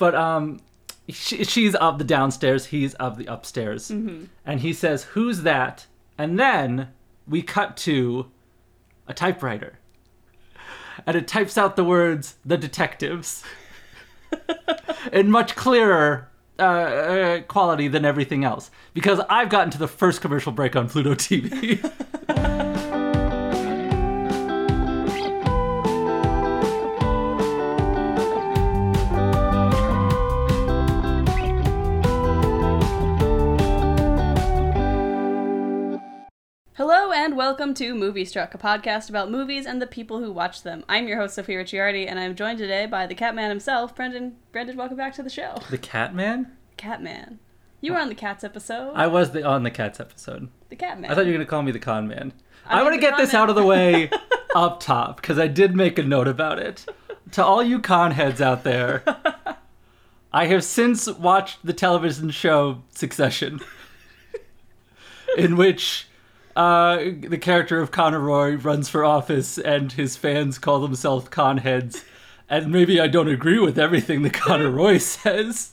but um, she, she's of the downstairs, he's of the upstairs, and he says, "Who's that?" And then we cut to a typewriter, and it types out the words "the detectives" in much clearer. Uh, uh, quality than everything else because I've gotten to the first commercial break on Pluto TV. welcome to Moviestruck, a podcast about movies and the people who watch them. I'm your host Sophia Ricciardi, and I'm joined today by the Catman himself, Brendan. Brendan, welcome back to the show. the Catman. Catman, you were on the Cats episode. I was the on the Cats episode. the Catman. I thought you were gonna call me the con man. I I, want to get this con out of the way up top because I did make a note about it. To all you con heads out there, I have since watched the television show Succession, in which uh, the character of Connor Roy runs for office and his fans call themselves conheads. And maybe I don't agree with everything that Connor Roy says.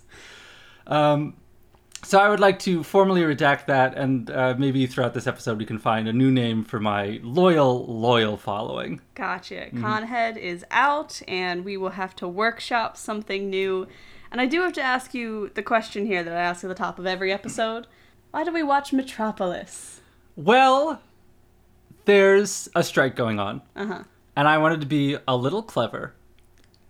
Um, so I would like to formally redact that, and uh, maybe throughout this episode we can find a new name for my loyal, loyal following. Gotcha. Mm-hmm. Conhead is out, and we will have to workshop something new. And I do have to ask you the question here that I ask at the top of every episode: Why do we watch Metropolis? Well, there's a strike going on, Uh huh. and I wanted to be a little clever.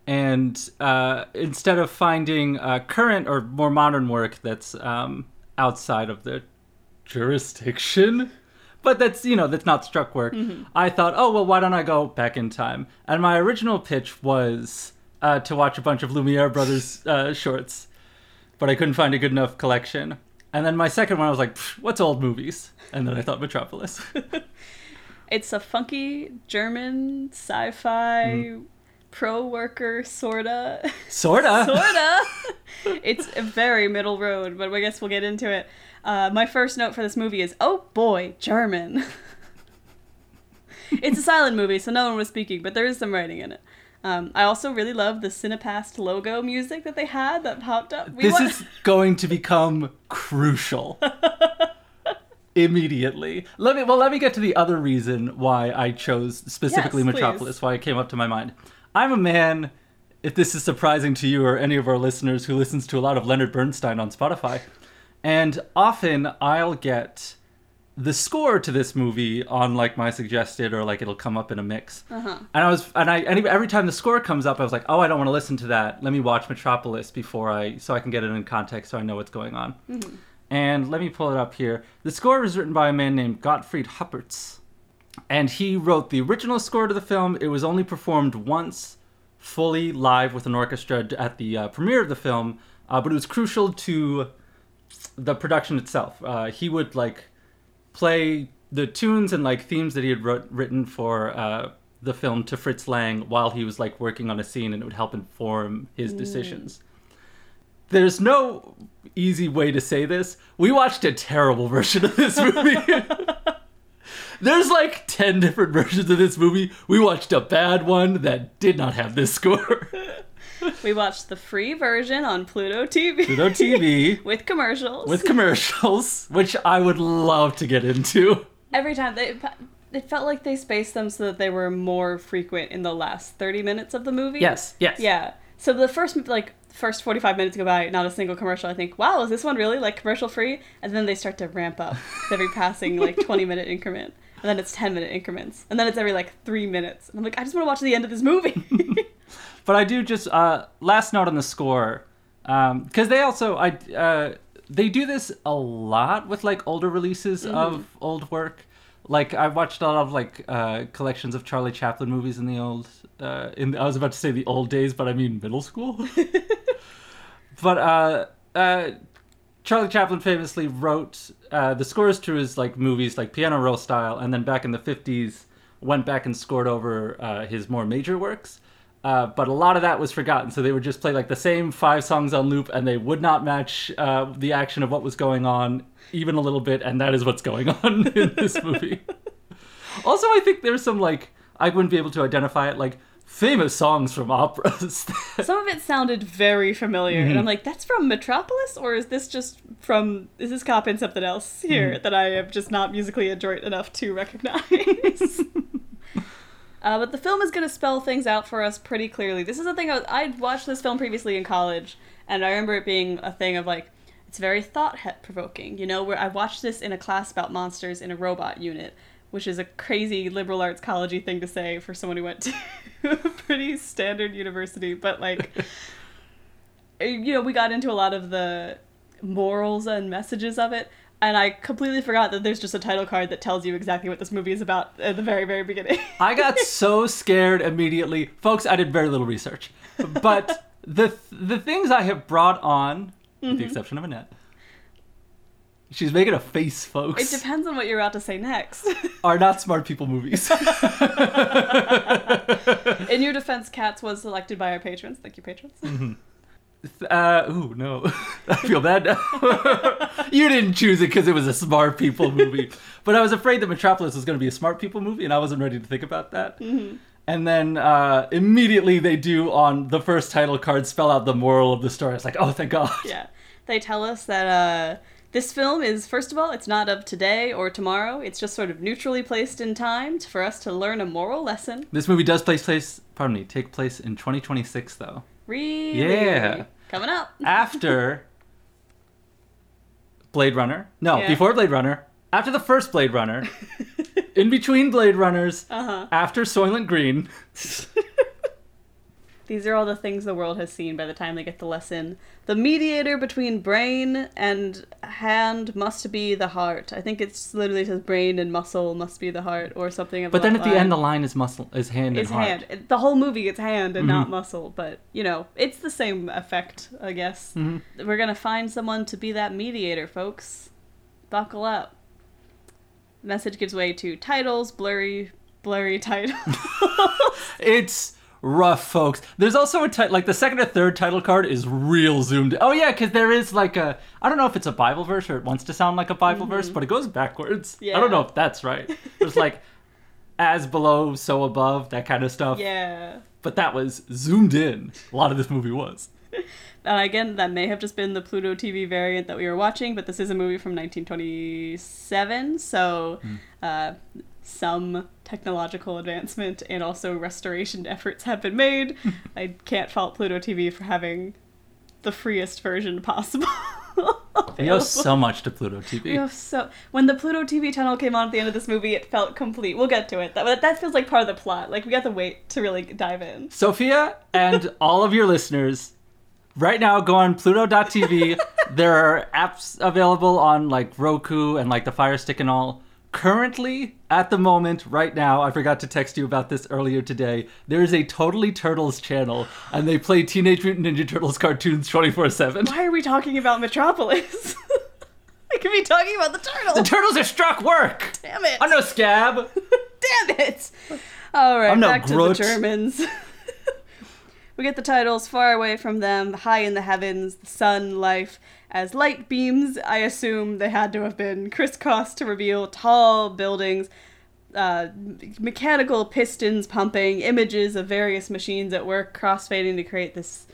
And uh, instead of finding uh, current or more modern work that's um, outside of the jurisdiction, but that's you know that's not struck work, I thought, oh well, why don't I go back in time? And my original pitch was uh, to watch a bunch of Lumiere brothers uh, shorts, but I couldn't find a good enough collection. And then my second one, I was like, what's old movies? And then I thought Metropolis. It's a funky German sci-fi Mm. pro worker sorta. Sorta. sorta. it's a very middle road, but I guess we'll get into it. Uh, my first note for this movie is, oh boy, German. it's a silent movie, so no one was speaking, but there is some writing in it. Um, I also really love the Cinepast logo music that they had that popped up. We this wa- is going to become crucial. Immediately. Let me well let me get to the other reason why i chose specifically Yes, metropolis why it came up to my mind. I'm a man if this is surprising to you or any of our listeners who listens to a lot of leonard bernstein on spotify and often i'll get the score to this movie on like my suggested or like it'll come up in a mix. Uh-huh. and i was and i and every time the score comes up i was like oh i don't want to listen to that. Let me watch metropolis before i so i can get it in context so i know what's going on. And let me pull it up here. The score was written by a man named gottfried huppertz. And he wrote the original score to the film. It was only performed once fully live with an orchestra at the uh, premiere of the film. Uh, but it was crucial to the production itself. Uh, he would like play the tunes and like themes that he had wrote, written for uh, the film to Fritz Lang while he was like working on a scene, and it would help inform his decisions. There's no easy way to say this. We watched a terrible version of this movie. There's like 10 different versions of this movie. We watched a bad one that did not have this score. we watched the free version on Pluto TV. Pluto TV with commercials. with commercials, which I would love to get into. Every time they it felt like they spaced them so that they were more frequent in the last 30 minutes of the movie. Yes, yes. Yeah. So the first like first 45 minutes go by, not a single commercial. I think, "Wow, is this one really like commercial free?" And then they start to ramp up with every passing like 20 minute increment. And then it's 10 minute increments. And then it's every like 3 minutes. And I'm like, "I just want to watch the end of this movie." But I do just uh, last note on the score because they also I uh, they do this a lot with like older releases of old work. Like I watched a lot of like uh, collections of Charlie Chaplin movies in the old uh, in I was about to say the old days, but I mean middle school. but uh, uh, Charlie Chaplin famously wrote uh, the scores to his like movies like Piano Roll style, and then back in the fifties went back and scored over uh, his more major works. Uh, but a lot of that was forgotten, so they would just play like the same five songs on loop, and they would not match uh, the action of what was going on even a little bit, and that is what's going on in this movie. also, I think there's some like I wouldn't be able to identify it like famous songs from operas. Some of it sounded very familiar, Mm-hmm. and I'm like, that's from Metropolis, or is this just from? Is this copying something else here Mm-hmm. that I am just not musically adroit enough to recognize? uh, but the film is going to spell things out for us pretty clearly. This is a thing I, was, I'd watched this film previously in college, and I remember it being a thing of like, it's very thought provoking. You know, where I watched this in a class about monsters in a robot unit, which is a crazy liberal arts collegey thing to say for someone who went to a pretty standard university. But like, you know, we got into a lot of the morals and messages of it. And I completely forgot that there's just a title card that tells you exactly what this movie is about at the very, very beginning. I got so scared immediately. Folks, I did very little research. But the the things I have brought on, with Mm-hmm. the exception of Annette, she's making a face, folks, it depends on what you're about to say next. are not smart people movies. In your defense, Cats was selected by our patrons. Thank you, patrons. Uh, ooh, no. I feel bad you didn't choose it because it was a smart people movie. But I was afraid that Metropolis was going to be a smart people movie, and I wasn't ready to think about that. And then uh, immediately they do on the first title card spell out the moral of the story. It's like, oh, thank God. Yeah. They tell us that uh, this film is, first of all, it's not of today or tomorrow. It's just sort of neutrally placed in time for us to learn a moral lesson. This movie does place place, pardon me, take place in 2026 though. Really? Yeah. Coming up. After Blade Runner. No, Yeah. before Blade Runner. After the first Blade Runner. in between Blade Runners. Uh-huh. After Soylent Green. These are all the things the world has seen by the time they get the lesson. The mediator between brain and hand must be the heart. I think it's literally says brain and muscle must be the heart or something of But then at the end, the line is muscle, is hand is and heart. hand. The whole movie, it's hand and Mhm. not muscle. But you know, it's the same effect, I guess. Mhm. We're gonna find someone to be that mediator, folks. Buckle up. Message gives way to titles, blurry, blurry titles. It's rough, folks. There's also a title, like the second or third title card is real zoomed. Oh yeah, because there is like a, I don't know if it's a Bible verse or it wants to sound like a Bible verse, but it goes backwards. Yeah. I don't know if that's right. There's like, as below, so above, that kind of stuff. yeah. But that was zoomed in. A lot of this movie was. And again, that may have just been the Pluto TV variant that we were watching, but this is a movie from 1927, so uh, some technological advancement and also restoration efforts have been made. I can't fault Pluto TV for having the freest version possible. We owe so much to Pluto TV. We owe so when the Pluto TV channel came on at the end of this movie, it felt complete. We'll get to it. That that feels like part of the plot. Like we got to wait to really dive in. Sophia and all of your listeners, right now go on Pluto.tv. there are apps available on like Roku and like the Fire Stick and all. Currently, at the moment, right now, I forgot to text you about this earlier today. There is a Totally Turtles channel, and they play Teenage Mutant Ninja Turtles cartoons 24 7. Why are we talking about Metropolis? I could be talking about the turtles. The turtles are struck work! Damn it! I'm no scab! Damn it! All right, I'm no back to the Germans. we get the titles "Far Away from Them," "High in the Heavens," "The Sun," "Life." As light beams, I assume they had to have been crisscrossed to reveal tall buildings, uh, mechanical pistons pumping, images of various machines at work, crossfading to create this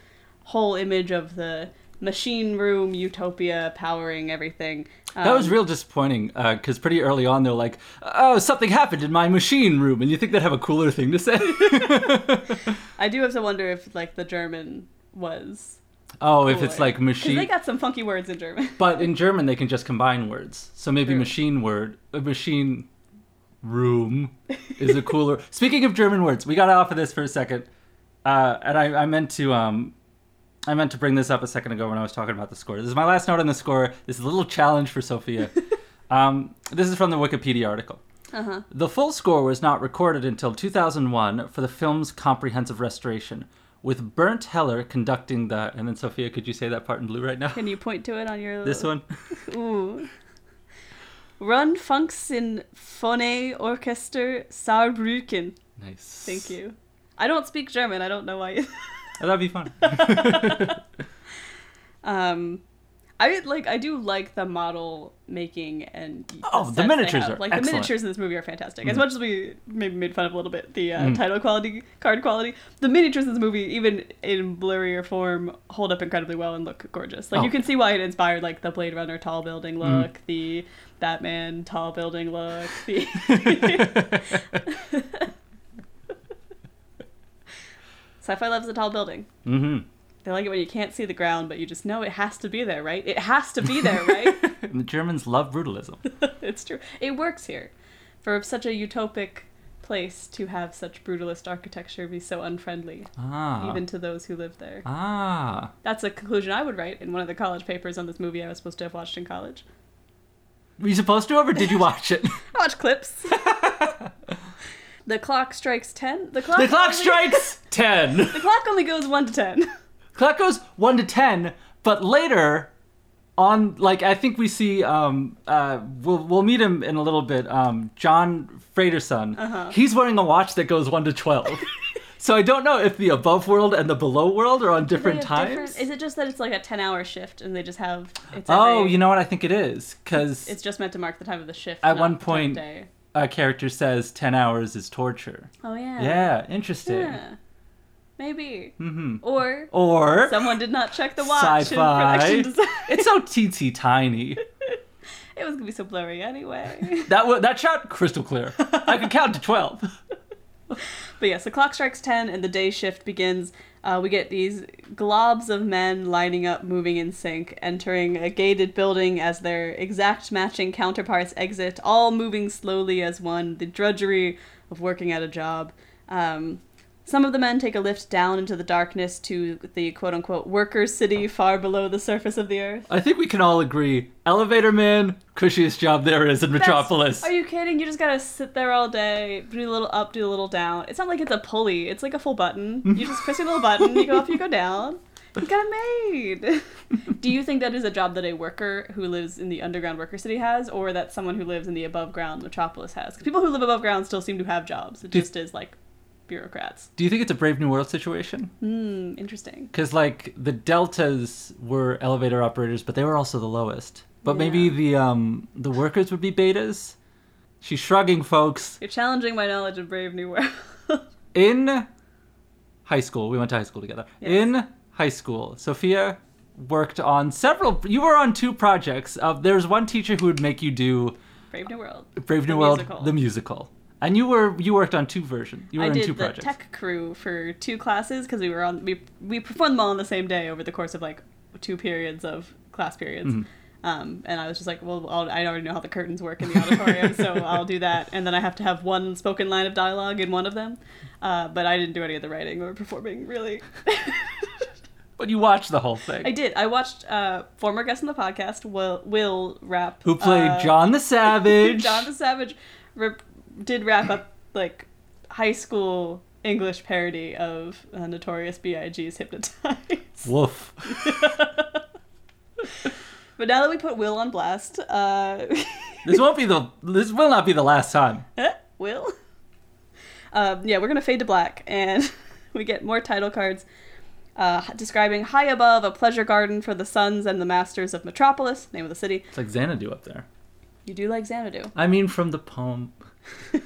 whole image of the machine room utopia powering everything. That was Um, real disappointing because pretty early on they're like, "Oh, something happened in my machine room," and you think they'd have a cooler thing to say. I do have to wonder if like the German was oh, if it's like machine, they got some funky words in German. but in German they can just combine words. So maybe True. machine word, a machine room is a cooler. Speaking of German words, we got off of this for a second, uh, and I, I meant to um, I meant to bring this up a second ago when I was talking about the score. This is my last note on the score. This is a little challenge for Sophia. um, this is from the Wikipedia article. Uh-huh. The full score was not recorded until 2001 for the film's comprehensive restoration, with Bernd Heller conducting the. And then, Sophia, could you say that part in blue right now? Can you point to it on your This one? Ooh. Rundfunk-Sinfonieorchester Saarbrücken. Nice. Thank you. I don't speak German. I don't know why. That'd be fun. um, I like I do like the model making and Oh, the miniatures are like the miniatures in this movie are fantastic. Mm. As much as we maybe made fun of a little bit the uh, Mm. title quality, card quality, the miniatures in this movie, even in blurrier form, hold up incredibly well and look gorgeous. Like Oh. Mm. you can see why it inspired like the Blade Runner tall building look, the Batman tall building look, the Sci-fi loves the tall building. hmm They like it when you can't see the ground, but you just know it has to be there, right? It has to be there, right? the Germans love brutalism. it's true. It works here. For such a utopic place to have such brutalist architecture be so unfriendly, Ah. even to those who live there. Ah. That's a conclusion I would write in one of the college papers on this movie I was supposed to have watched in college. Were you supposed to have, or did you watch it? I watched clips. the clock strikes 10. The clock, the clock only- strikes 10. The clock only goes 1 to 10. Clock goes 1 to 10, but later on like I think we see um uh we'll we'll meet him in a little bit um John Fredersen. Uh-huh. He's wearing a watch that goes 1 to 12. so I don't know if the above world and the below world are on different times. Is it just that it's like a 10 hour shift and they just have. It's Oh, every- you know what? I think it is cuz It's just meant to mark the time of the shift. At one the time of point- a character says 10 hours is torture. Oh, yeah. Yeah, interesting. Yeah. Maybe. Mhm. Or Or someone did not check the watch Sci-fi. in production design. it's so teensy tiny. it was gonna be so blurry anyway. That wa that shot crystal clear. I could count to 12. But yes, the clock strikes 10 and the day shift begins. Uh, we get these globs of men lining up, moving in sync, entering a gated building as their exact matching counterparts exit, all moving slowly as one, the drudgery of working at a job. Um, some of the men take a lift down into the darkness to the quote unquote worker city far below the surface of the earth. I think we can all agree. Elevator man, cushiest job there is in Metropolis. Are you kidding? You just gotta sit there all day, do a little up, do a little down. It's not like it's a pulley. It's like a full button. You just press your little button, you go up, you go down. You got it made. do you think that is a job that a worker who lives in the underground worker city has, or that someone who lives in the above ground metropolis has? 'Cause people who live above ground still seem to have jobs. It just is like bureaucrats. Do you think it's a Brave New World situation? Hmm, interesting. Because like the deltas were elevator operators, but they were also the lowest. But maybe the um the workers would be betas. She's shrugging, folks. You're challenging my knowledge of Brave New World. In high school, we went to high school together. Yes. In high school, Sophia worked on several. You were on two projects. Uh, there was one teacher who would make you do Brave New World. Brave New The World, musical. the musical, and you were you worked on two versions. You were I in did two the projects. tech crew for two classes because we were on we we performed them all on the same day over the course of like two periods of class periods. Mm-hmm. Um, and I was just like, well, I'll, I already know how the curtains work in the auditorium, so I'll do that. And then I have to have one spoken line of dialogue in one of them. Uh, but I didn't do any of the writing or performing, really. But you watched the whole thing. I did. I watched uh, former guest on the podcast, Will, Will rap. Who played uh, John the Savage? John the Savage rip, did wrap up like high school English parody of uh, Notorious B.I.G.'s Hypnotize. Woof. but now that we put Will on blast, uh, This won't be the. This will not be the last time. Will? Um, yeah, we're gonna fade to black, and we get more title cards uh, describing high above a pleasure garden for the sons and the masters of Metropolis, name of the city. It's like Xanadu up there. You do like Xanadu. I mean, from the poem.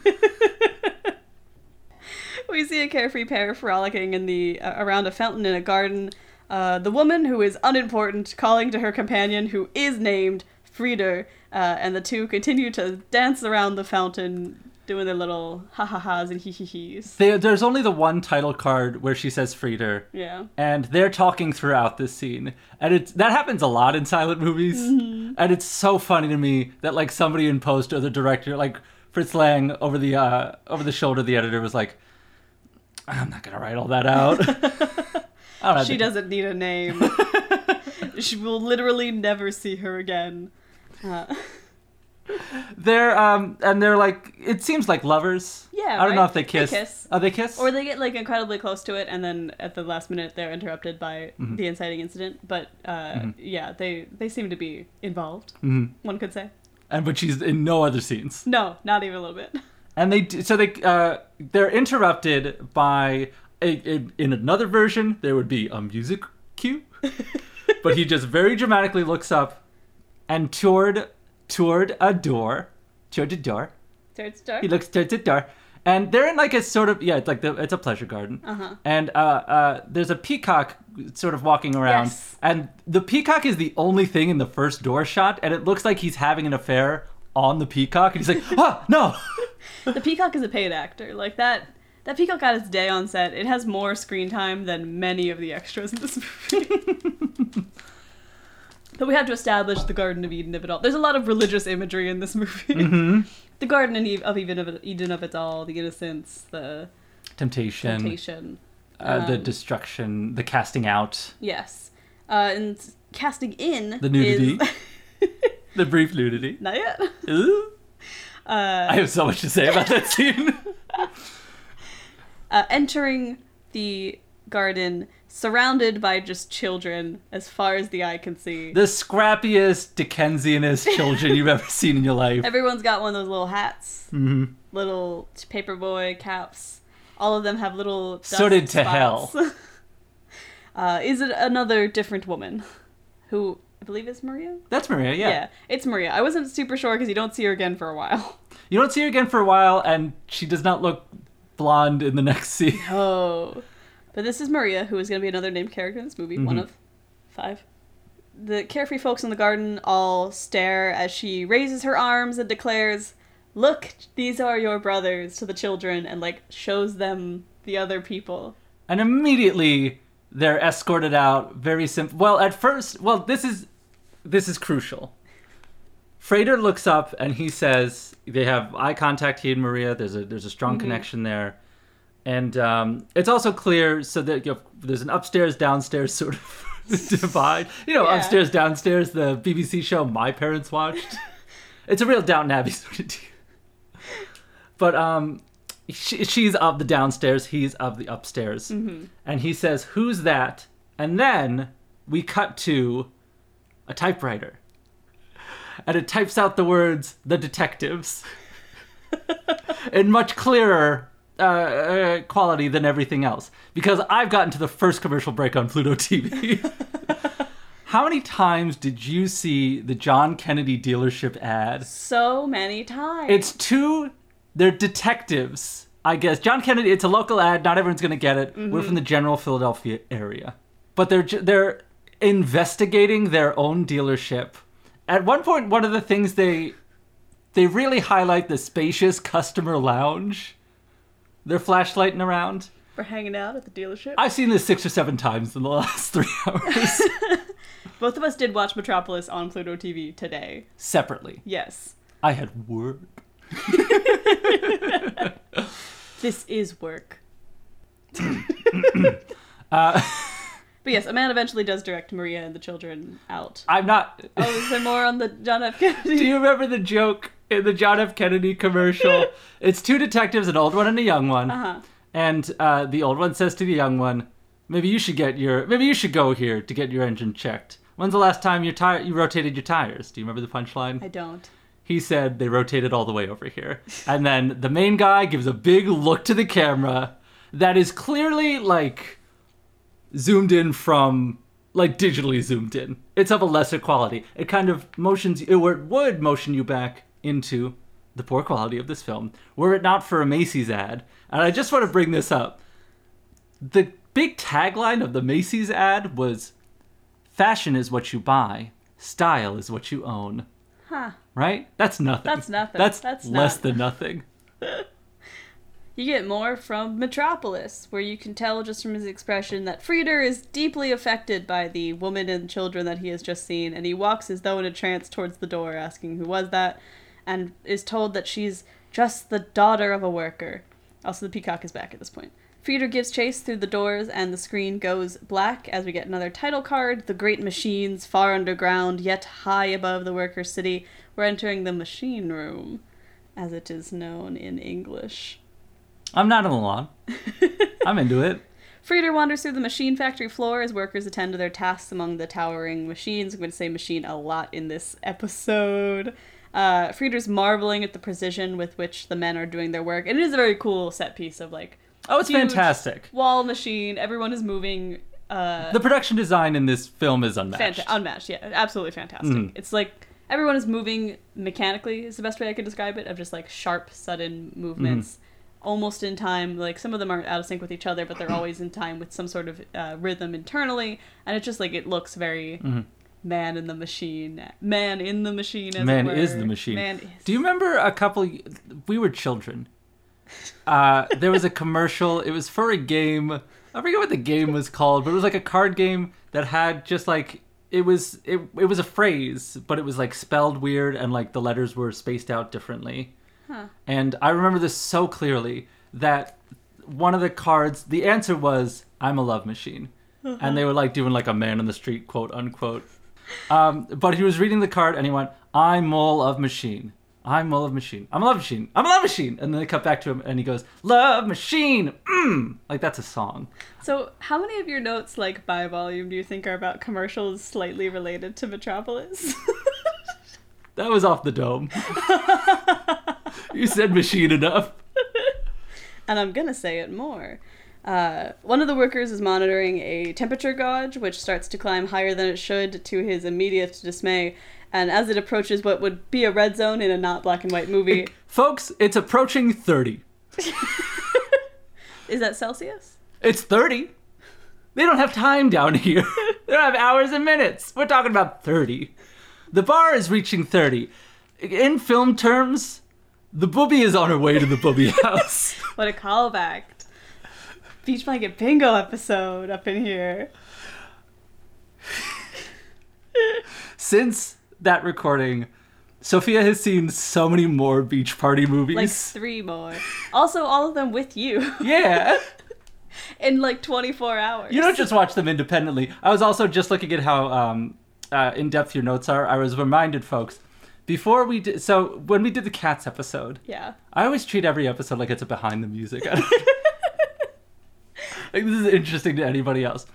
we see a carefree pair frolicking in the uh, around a fountain in a garden. Uh, the woman who is unimportant calling to her companion who is named Freder, uh, and the two continue to dance around the fountain, doing their little ha ha ha's and hee hee he's. There's only the one title card where she says Freder, Yeah. and they're talking throughout this scene, and it's that happens a lot in silent movies, and it's so funny to me that like somebody in post or the director, like Fritz Lang over the uh, over the shoulder, of the editor was like, "I'm not gonna write all that out." I don't have She doesn't need a name. she will literally never see her again. Uh, They're um and they're like it seems like lovers. Yeah, I don't know if they They kiss. kiss. Oh, they kiss. or they get like incredibly close to it, and then at the last minute they're interrupted by Mm-hmm. the inciting incident. But uh, yeah, they they seem to be involved. Mhm. One could say. And but she's in no other scenes. No, not even a little bit. And they so they uh they're interrupted by a, a in another version there would be a music cue. but he just very dramatically looks up and toward toward a door, toward a door. Towards dark. He looks towards a door, and they're in like a sort of yeah, it's like the, it's a pleasure garden. Uh-huh. And uh, uh, there's a peacock sort of walking around, Yes. and the peacock is the only thing in the first door shot, and it looks like he's having an affair on the peacock, and he's like, ah, no. The peacock is a paid actor. Like that. That peacock got its day on set. It has more screen time than many of the extras in this movie. but we have to establish the Garden of Eden of it all. There's a lot of religious imagery in this movie. Mm-hmm. The Garden of Eden of it, Eden of it all, the innocence, the Temptation, temptation. Uh, the um, destruction, the casting out, Yes. Uh, and casting in The nudity. is the brief nudity. not yet. Uh, I have so much to say about that scene. uh, entering the garden surrounded by just children as far as the eye can see. the scrappiest Dickensianist children you've ever seen in your life. Everyone's got one of those little hats, hmm little paperboy caps. All of them have little. Dust So did to spots. uh, is it another different woman, who I believe is Maria? That's Maria, yeah. Yeah, it's Maria. I wasn't super sure because you don't see her again for a while. You don't see her again for a while, and she does not look blonde in the next scene. Oh, but this is Maria, who is going to be another named character in this movie. One Mhm. of five. The carefree folks in the garden all stare as she raises her arms and declares, "Look, these are your brothers." To the children, and like shows them the other people. And immediately they're escorted out. Very simple. Well, at first, well, this is this is crucial. Freder looks up and he says they have eye contact. He and Maria. There's a there's a strong Mhm. connection there, and um, it's also clear so that you know, there's an upstairs downstairs sort of divide. You know, Yeah. upstairs downstairs. The BBC show my parents watched. it's a real Downton Abbey sort of deal. But um, she, she's of the downstairs. He's of the upstairs Mm-hmm. and he says, "Who's that?" And then we cut to a typewriter, and it types out the words "the detectives" in much clearer uh, uh, quality than everything else. Because I've gotten to the first commercial break on Pluto TV. How many times did you see the John Kennedy dealership ad? So many times. It's two. They're detectives, I guess. John Kennedy. It's a local ad. Not everyone's gonna get it. We're from the general Philadelphia area, but they're they're investigating their own dealership. At one point, one of the things they they really highlight the spacious customer lounge. They're flashlighting around. for hanging out at the dealership. I've seen this six or seven times in the last three hours Both of us did watch Metropolis on Pluto TV today. separately. Yes. I had work. This is work. Uh, But yes, a man eventually does direct Maria and the children out. I'm not. Oh, is there more on the John F. Kennedy? Do you remember the joke in the John F. Kennedy commercial? it's two detectives, an old one and a young one. Uh-huh. And uh, the old one says to the young one, "Maybe you should get your, maybe you should go here to get your engine checked. When's the last time your tire, you rotated your tires? Do you remember the punchline?" I don't. He said they rotated all the way over here. And then the main guy gives a big look to the camera that is clearly like zoomed in from like digitally zoomed in. It's of a lesser quality. It kind of motions it would would motion you back into the poor quality of this film were it not for a Macy's ad. And I just want to bring this up. The big tagline of the Macy's ad was fashion is what you buy, style is what you own Huh. right? That's nothing. That's nothing. That's, That's less not- than nothing. You get more from Metropolis, where you can tell just from his expression that Freder is deeply affected by the woman and children that he has just seen, and he walks as though in a trance towards the door, asking who was that, and is told that she's just the daughter of a worker. Also, the peacock is back at this point. Freder gives chase through the doors, and the screen goes black as we get another title card. The great machines, far underground, yet high above the worker city. We're entering the machine room, as it is known in English. I'm not along. I'm into it. Freder wanders through the machine factory floor as workers attend to their tasks among the towering machines. I'm going to say machine a lot in this episode. Uh, Freder's marveling at the precision with which the men are doing their work. And it is a very cool set piece of like Oh, it's fantastic. wall machine. Everyone is moving uh, The production design in this film is unmatched. Fanta- unmatched, yeah, absolutely fantastic. Mhm. It's like everyone is moving mechanically is the best way I could describe it, of just like sharp, sudden movements, Mm-hmm. almost in time. Like some of them aren't out of sync with each other, but they're always in time with some sort of uh, rhythm internally, and it's just like it looks very Mhm. Man in the machine, man in the machine. As Man is the machine. Man is. Do you remember a couple? We were children. Uh, there was a commercial. It was for a game. I forget what the game was called, but it was like a card game that had just like it was it, it was a phrase, but it was like spelled weird and like the letters were spaced out differently. Huh. And I remember this so clearly that one of the cards, the answer was "I'm a love machine," and they were like doing like a man on the street quote unquote. Um, but he was reading the card and he went, "I'm mole of machine. I'm mole of machine. I'm a love machine. I'm a love machine." And then they cut back to him and he goes, "Love machine." Mm. Like that's a song. So, how many of your notes, like by volume, do you think are about commercials slightly related to Metropolis? That was off the dome. you said machine enough. and I'm gonna say it more. Uh, one of the workers is monitoring a temperature gauge, which starts to climb higher than it should to his immediate dismay. And as it approaches what would be a red zone in a not black and white movie, Folks, it's approaching 30. is that Celsius? It's 30. They don't have time down here. they don't have hours and minutes. We're talking about 30. The bar is reaching 30. In film terms, the booby is on her way to the booby house. What a callback! Beach blanket bingo episode up in here. Since that recording, Sophia has seen so many more beach party movies. Like three more. Also, all of them with you yeah. in like 24 hours. You don't just watch them independently. I was also just looking at how um, uh, in depth your notes are. I was reminded, folks, before we did. So when we did the cats episode, Yeah. I always treat every episode like it's a behind the music. like this is interesting to anybody else.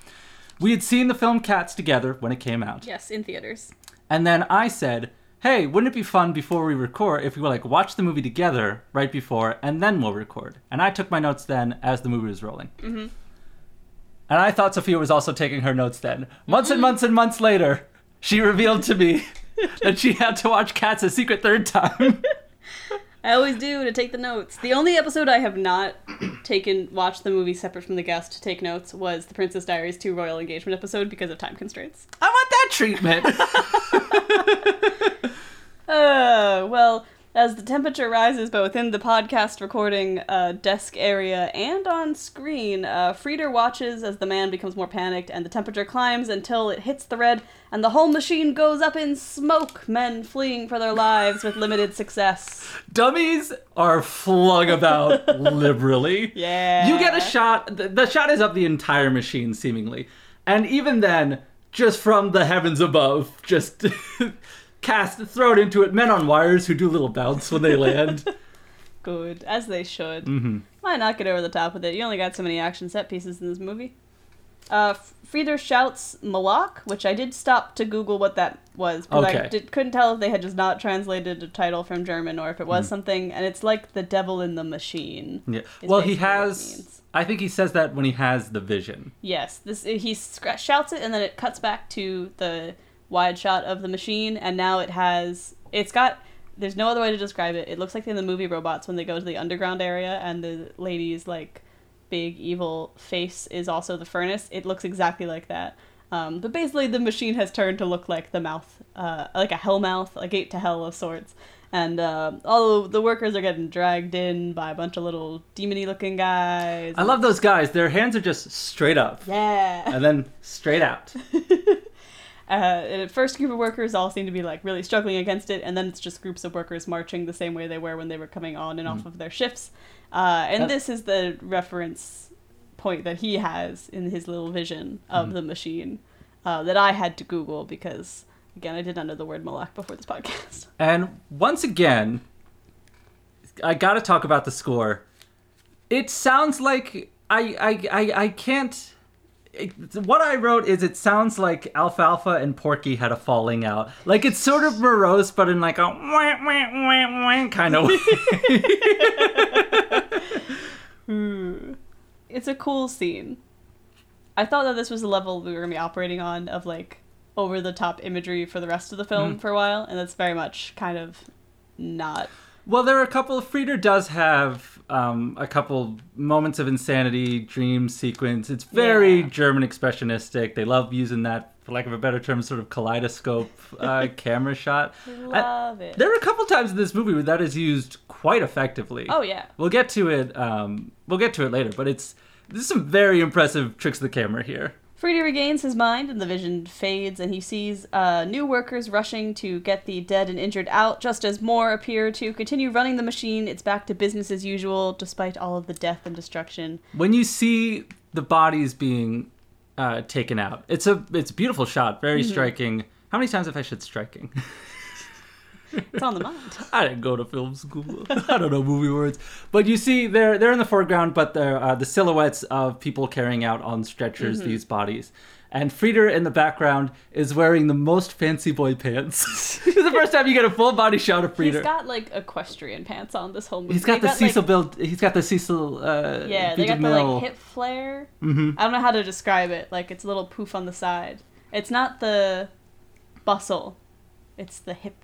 We had seen the film Cats together when it came out, Yes, in theaters. and then I said, "Hey, wouldn't it be fun before we record if we were like watch the movie together right before and then we'll record?" And I took my notes then as the movie was rolling. Mm-hmm. And I thought Sophia was also taking her notes then. Months and months and months later, she revealed to me that she had to watch Cats a secret third time. I always do to take the notes. The only episode I have not taken watched the movie separate from the guest to take notes was the Princess Diaries 2 Royal Engagement episode because of time constraints. I want that treatment. Uh, well, as the temperature rises both in the podcast recording uh, desk area and on screen, uh, Freder watches as the man becomes more panicked and the temperature climbs until it hits the red and the whole machine goes up in smoke, men fleeing for their lives with limited success. Dummies are flung about liberally. Yeah. You get a shot. The, the shot is of the entire machine, seemingly, and even then, just from the heavens above, just cast thrown into it. Men on wires who do little bounce when they land. Good, as they should. hmm Why not get over the top with it? You only got so many action set pieces in this movie. Uh, Freder shouts Moloch, which I did stop to Google what that was, because I did, couldn't tell if they had just not translated the title from German or if it was something, and it's like the devil in the machine. Yeah. Well, he basically what it has. I think he says that when he has the vision. Yes, this he shouts it, and then it cuts back to the wide shot of the machine, and now it has. It's got. There's no other way to describe it. It looks like in the movie Robots when they go to the underground area, and the lady's like big evil face is also the furnace. It looks exactly like that. Um, but basically, the machine has turned to look like the mouth, uh, like a hell mouth, a gate to hell of sorts. And uh, all the workers are getting dragged in by a bunch of little demony looking guys. I love those guys. Their hands are just straight up, Yeah. and then straight out. Uh, at first, group of workers all seem to be like really struggling against it, and then it's just groups of workers marching the same way they were when they were coming on and off of their shifts. Uh, and That- this is the reference point that he has in his little vision of the machine uh, that I had to Google because, again, I did not know the word Moloch before this podcast. And once again, I gotta talk about the score. It sounds like I I I, I can't. It, what I wrote is it sounds like Alfalfa and Porky had a falling out. Like it's sort of morose, but in like a wah, wah, wah, kind of way. It's a cool scene. I thought that this was the level we were gonna be operating on of like over the top imagery for the rest of the film Mhm. for a while, and that's very much kind of not. Well, there are a couple. Freder does have um, a couple moments of insanity, dream sequence. It's very Yeah. German expressionistic. They love using that, for lack of a better term, sort of kaleidoscope uh, camera shot. Love it. There are a couple times in this movie where that is used quite effectively. Oh yeah. We'll get to it. Um, we'll get to it later, but it's there's some very impressive tricks of the camera here. Freder regains his mind and the vision fades, and he sees uh, new workers rushing to get the dead and injured out, just as more appear to continue running the machine. It's back to business as usual, despite all of the death and destruction. When you see the bodies being uh, taken out, it's a it's a beautiful shot, very Mm-hmm. striking. How many times have I said striking? It's on the mind. I didn't go to film school. I don't know movie words. But you see, they're they're in the foreground, but they're uh, the silhouettes of people carrying out on stretchers Mm-hmm. these bodies. And Freder in the background is wearing the most fancy boy pants. this is the first time you get a full body shot of Freder. He's got like equestrian pants on this whole movie. He's got They the Cecil like, build. He's got the Cecil. Uh, Yeah, they got the like hip flare. hmm I don't know how to describe it. Like it's a little poof on the side. It's not the bustle. It's the hip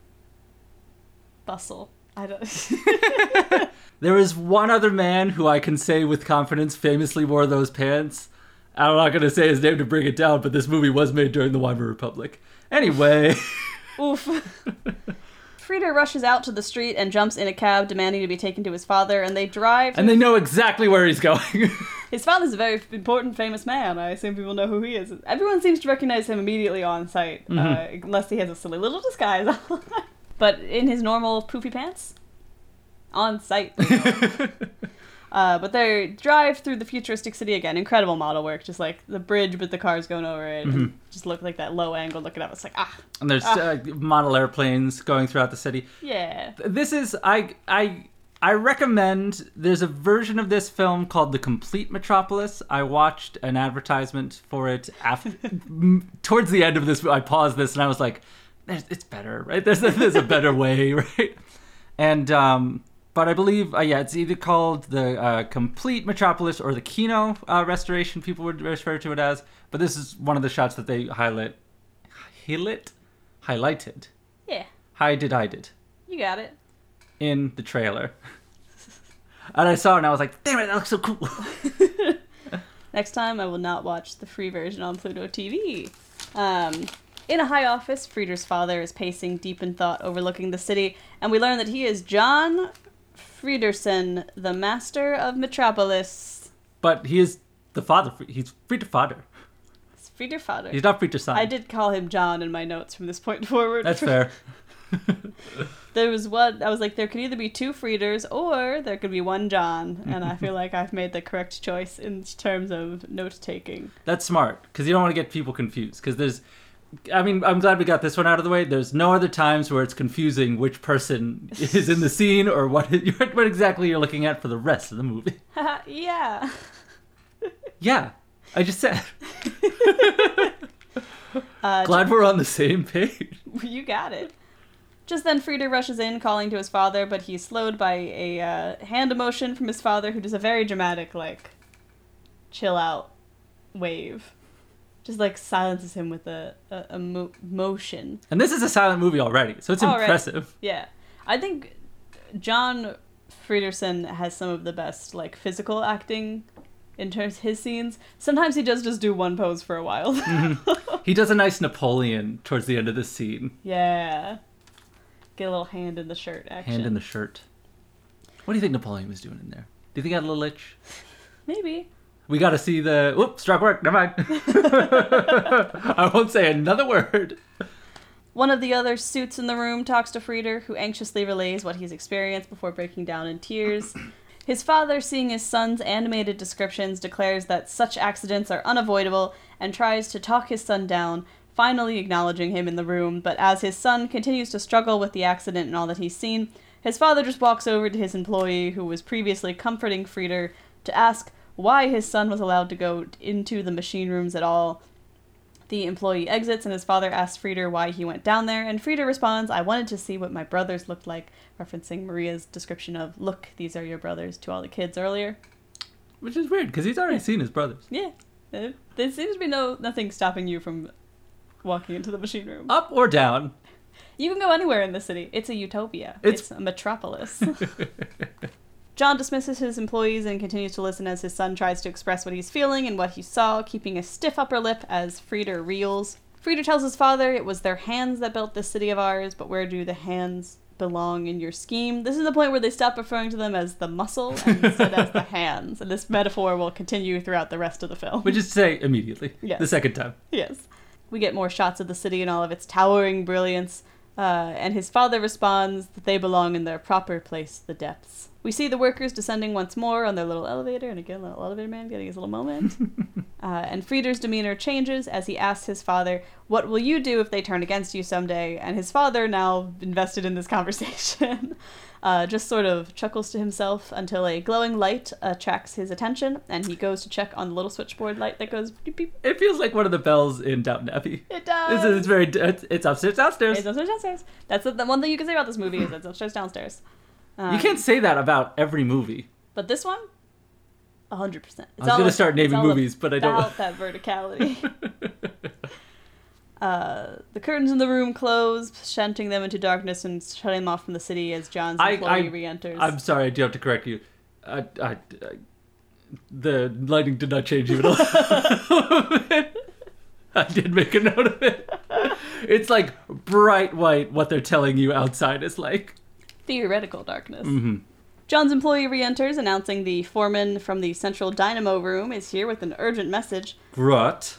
bustle. I don't. There is one other man who I can say with confidence famously wore those pants. I'm not going to say his name to bring it down, but this movie was made during the Weimar Republic. Anyway. Oof. Freder rushes out to the street and jumps in a cab, demanding to be taken to his father, and they drive. And they know exactly where he's going. His father's a very important, famous man. I assume people know who he is. Everyone seems to recognize him immediately on sight, uh, Mhm. unless he has a silly little disguise on. But in his normal poofy pants, on site. Uh, but they drive through the futuristic city again. Incredible model work, just like the bridge with the cars going over it. Mhm. Just look like that low angle looking up. It's like ah, and there's uh, model airplanes going throughout the city. yeah. This is I I I recommend there's a version of this film called The Complete Metropolis. I watched an advertisement for it after towards the end of this I paused this and I was like it's better, right? There's there's a better way, right? And um but I believe, uh, yeah, it's either called the uh, Complete Metropolis or the Kino uh, Restoration. People would refer to it as. But this is one of the shots that they highlight, highlight, highlighted, Yeah, hi did I did you got it. in the trailer. and I saw it and I was like, damn it, that looks so cool. Next time, I will not watch the free version on Pluto TV. Um, in a high office, Freder's father is pacing deep in thought, overlooking the city, and we learn that he is John Fredersen, the master of Metropolis. but he is the father. He's to father. It's Freder father. He's not free son. I did call him John in my notes from this point forward. That's fair. There was one. I was like, there could either be two Freders or there could be one John, and I feel like I've made the correct choice in terms of note taking. That's smart because you don't want to get people confused. Because there's, I mean, I'm glad we got this one out of the way. There's no other times where it's confusing which person is in the scene or what what exactly you're looking at for the rest of the movie. yeah. Yeah, I just said. Uh, Glad we're on the same page. You got it. Just then, Freder rushes in, calling to his father, but he's slowed by a uh, hand emotion from his father, who does a very dramatic, like, chill out wave. Just, like, silences him with a, a, a mo- motion. And this is a silent movie already, so it's Already. impressive. Yeah. I think John Fredersen has some of the best, like, physical acting in terms of his scenes. Sometimes he does just do one pose for a while. Mm-hmm. He does a nice Napoleon towards the end of the scene. yeah. Get a little hand in the shirt action. Hand in the shirt. What do you think Napoleon was doing in there? Do you think he had a little itch? Maybe. We got to see the. Whoops, struck work. Never mind. I won't say another word. One of the other suits in the room talks to Freder, who anxiously relays what he's experienced before breaking down in tears. His father, seeing his son's animated descriptions, declares that such accidents are unavoidable and tries to talk his son down, finally acknowledging him in the room. But as his son continues to struggle with the accident and all that he's seen, his father just walks over to his employee, who was previously comforting Freder, to ask why his son was allowed to go into the machine rooms at all. The employee exits, and his father asks Freder why he went down there, and Freder responds, I wanted to see what my brothers looked like, referencing Maria's description of, Look, these are your brothers, to all the kids earlier. Which is weird because he's already seen his brothers. Yeah. There seems to be no nothing stopping you from walking into the machine room. Up or down? You can go anywhere in the city. It's a utopia. It's- It's, a metropolis. John dismisses his employees and continues to listen as his son tries to express what he's feeling and what he saw, keeping a stiff upper lip as Freder reels. Freder tells his father it was their hands that built this city of ours, but where do the hands belong in your scheme? This is the point where they stop referring to them as the muscle and instead as the hands, and this metaphor will continue throughout the rest of the film. Which is to say, immediately. Yes. The second time. Yes. We get more shots of the city and all of its towering brilliance, uh, and his father responds that they belong in their proper place, the depths. We see the workers descending once more on their little elevator, and again, little elevator man getting his little moment. uh, and Freder's demeanor changes as he asks his father, What will you do if they turn against you someday? And his father, now invested in this conversation, uh, just sort of chuckles to himself until a glowing light attracts his attention, and he goes to check on the little switchboard light that goes beep beep. It feels like one of the bells in Downton Abbey. It does. It's, it's very. It's, it's upstairs, downstairs. It's upstairs, downstairs. That's the, the one thing you can say about this movie is it's upstairs, downstairs. Um, you can't say that about every movie. But this one? one, hundred percent. I was gonna start naming movies, but I don't- About that verticality. uh, the curtains in the room close, shunting them into darkness and shutting them off from the city as John's I- employee I- re-enters. I'm sorry, I do have to correct you. I, I, the lighting did not change even a little bit. I did make a note of it. It's like bright white. What they're telling you outside is like. Theoretical darkness. hmm John's employee re-enters, announcing the foreman from the central dynamo room is here with an urgent message. Grot.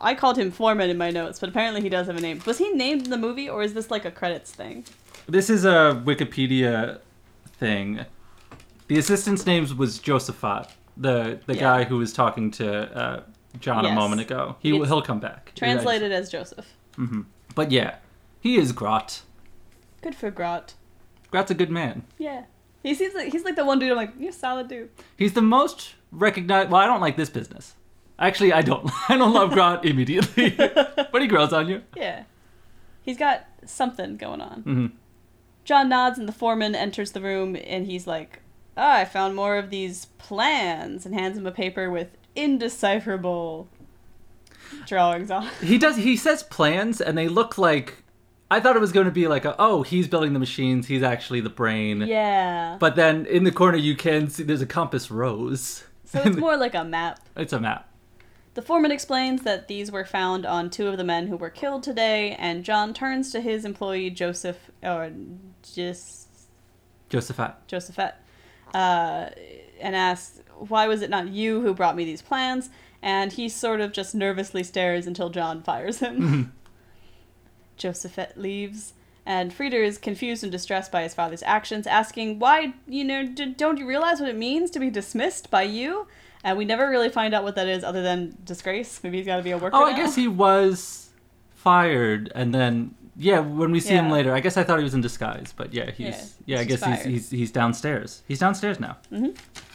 I called him Foreman in my notes, but apparently he does have a name. Was he named in the movie, or is this like a credits thing? This is a Wikipedia thing. The assistant's name was Josaphat, the the Yeah. guy who was talking to uh, John a moment ago. He It's he'll come back. Translated as Joseph. Mm-hmm. But yeah, he is Grot. Good for Grot. Grot's a good man. Yeah. He seems like he's like the one dude I'm like, you're a solid dude. He's the most recognized. Well, I don't like this business. Actually, I don't. I don't love Grot immediately, but he grows on you. Yeah. He's got something going on. hmm John nods and the foreman enters the room and he's like, Ah, I found more of these plans and hands him a paper with indecipherable drawings on. He does. He says plans, and they look like. I thought it was going to be like, a, oh, he's building the machines. He's actually the brain. Yeah. But then in the corner you can see there's a compass rose. so it's more like a map. It's a map. The foreman explains that these were found on two of the men who were killed today, and John turns to his employee Joseph, or just Josaphat. Josephette, uh, and asks, "Why was it not you who brought me these plans?" And he sort of just nervously stares until John fires him. Josephette leaves, and Freder is confused and distressed by his father's actions, asking, "Why, you know, d- don't you realize what it means to be dismissed by you?" And we never really find out what that is, other than disgrace. Maybe he's got to be a worker. Oh, I now. guess he was fired, and then yeah, when we see him later, I guess I thought he was in disguise, but yeah, he's Yeah, yeah, I guess he's, he's he's downstairs. He's downstairs now.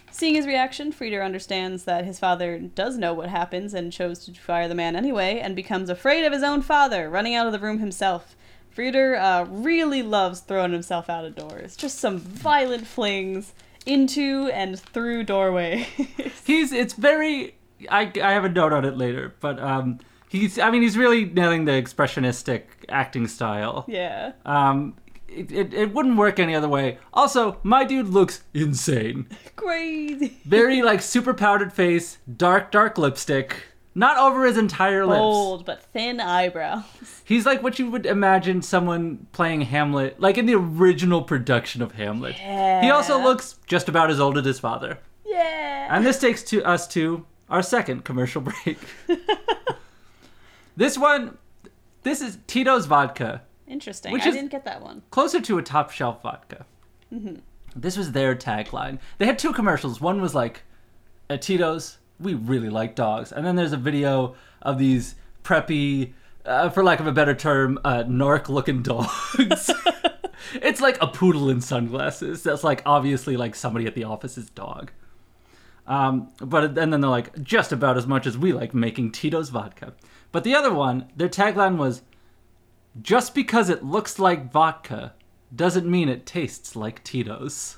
Seeing his reaction, Freder understands that his father does know what happens and chose to fire the man anyway, and becomes afraid of his own father, running out of the room himself. Freder uh, really loves throwing himself out of doors. Just some violent flings into and through doorways. He's it's very. I I have a note on it later, but um, he's I mean he's really nailing the expressionistic acting style. yeah. Um, it, it, it wouldn't work any other way. Also, my dude looks insane. Crazy. Very like super powdered face, dark dark lipstick, not over his entire lips. Bold, but thin eyebrows. He's like what you would imagine someone playing Hamlet, like in the original production of Hamlet. He also looks just about as old as his father. Yeah. And this takes to us to our second commercial break. this one, this is Tito's vodka, Interesting. Which I is- didn't get that one. closer to a top shelf vodka. Mm-hmm. This was their tagline. They had two commercials. One was like, at Tito's, we really like dogs. And then there's a video of these preppy, uh, for lack of a better term, uh, narc looking dogs. it's like a poodle in sunglasses. That's like obviously like somebody at the office's dog. Um, but and then they're like just about as much as we like making Tito's vodka. But the other one, their tagline was, "Just because it looks like vodka doesn't mean it tastes like Tito's."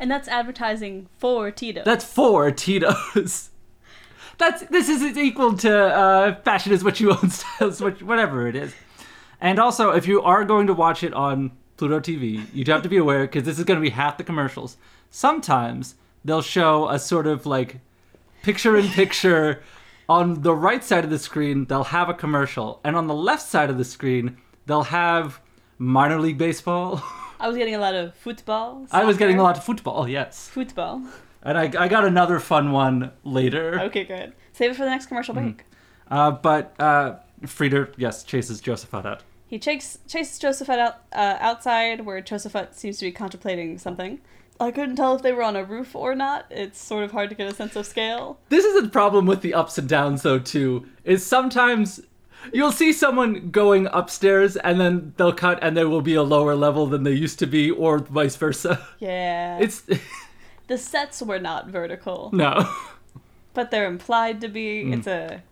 And that's advertising for Tito. That's for Tito's. That's this is equal to uh, fashion is what you own, style is what whatever it is. And also, if you are going to watch it on Pluto TV, you have to be aware because this is going to be half the commercials. Sometimes they'll show a sort of like picture in picture. on the right side of the screen, they'll have a commercial, and on the left side of the screen, they'll have minor league baseball. I was getting a lot of football. I was getting a lot of football, yes. football. And I, I got another fun one later. Okay, good. Save it for the next commercial break. Uh, but uh, Freder, yes, chases Josaphat out. He chase, chases Josaphat out uh, outside, where Josaphat seems to be contemplating something. I couldn't tell if they were on a roof or not. It's sort of hard to get a sense of scale. This is a problem with the ups and downs, though, too. Is sometimes you'll see someone going upstairs and then they'll cut and there will be a lower level than they used to be, or vice versa. Yeah. It's. the sets were not vertical, no. but they're implied to be. Mm. It's a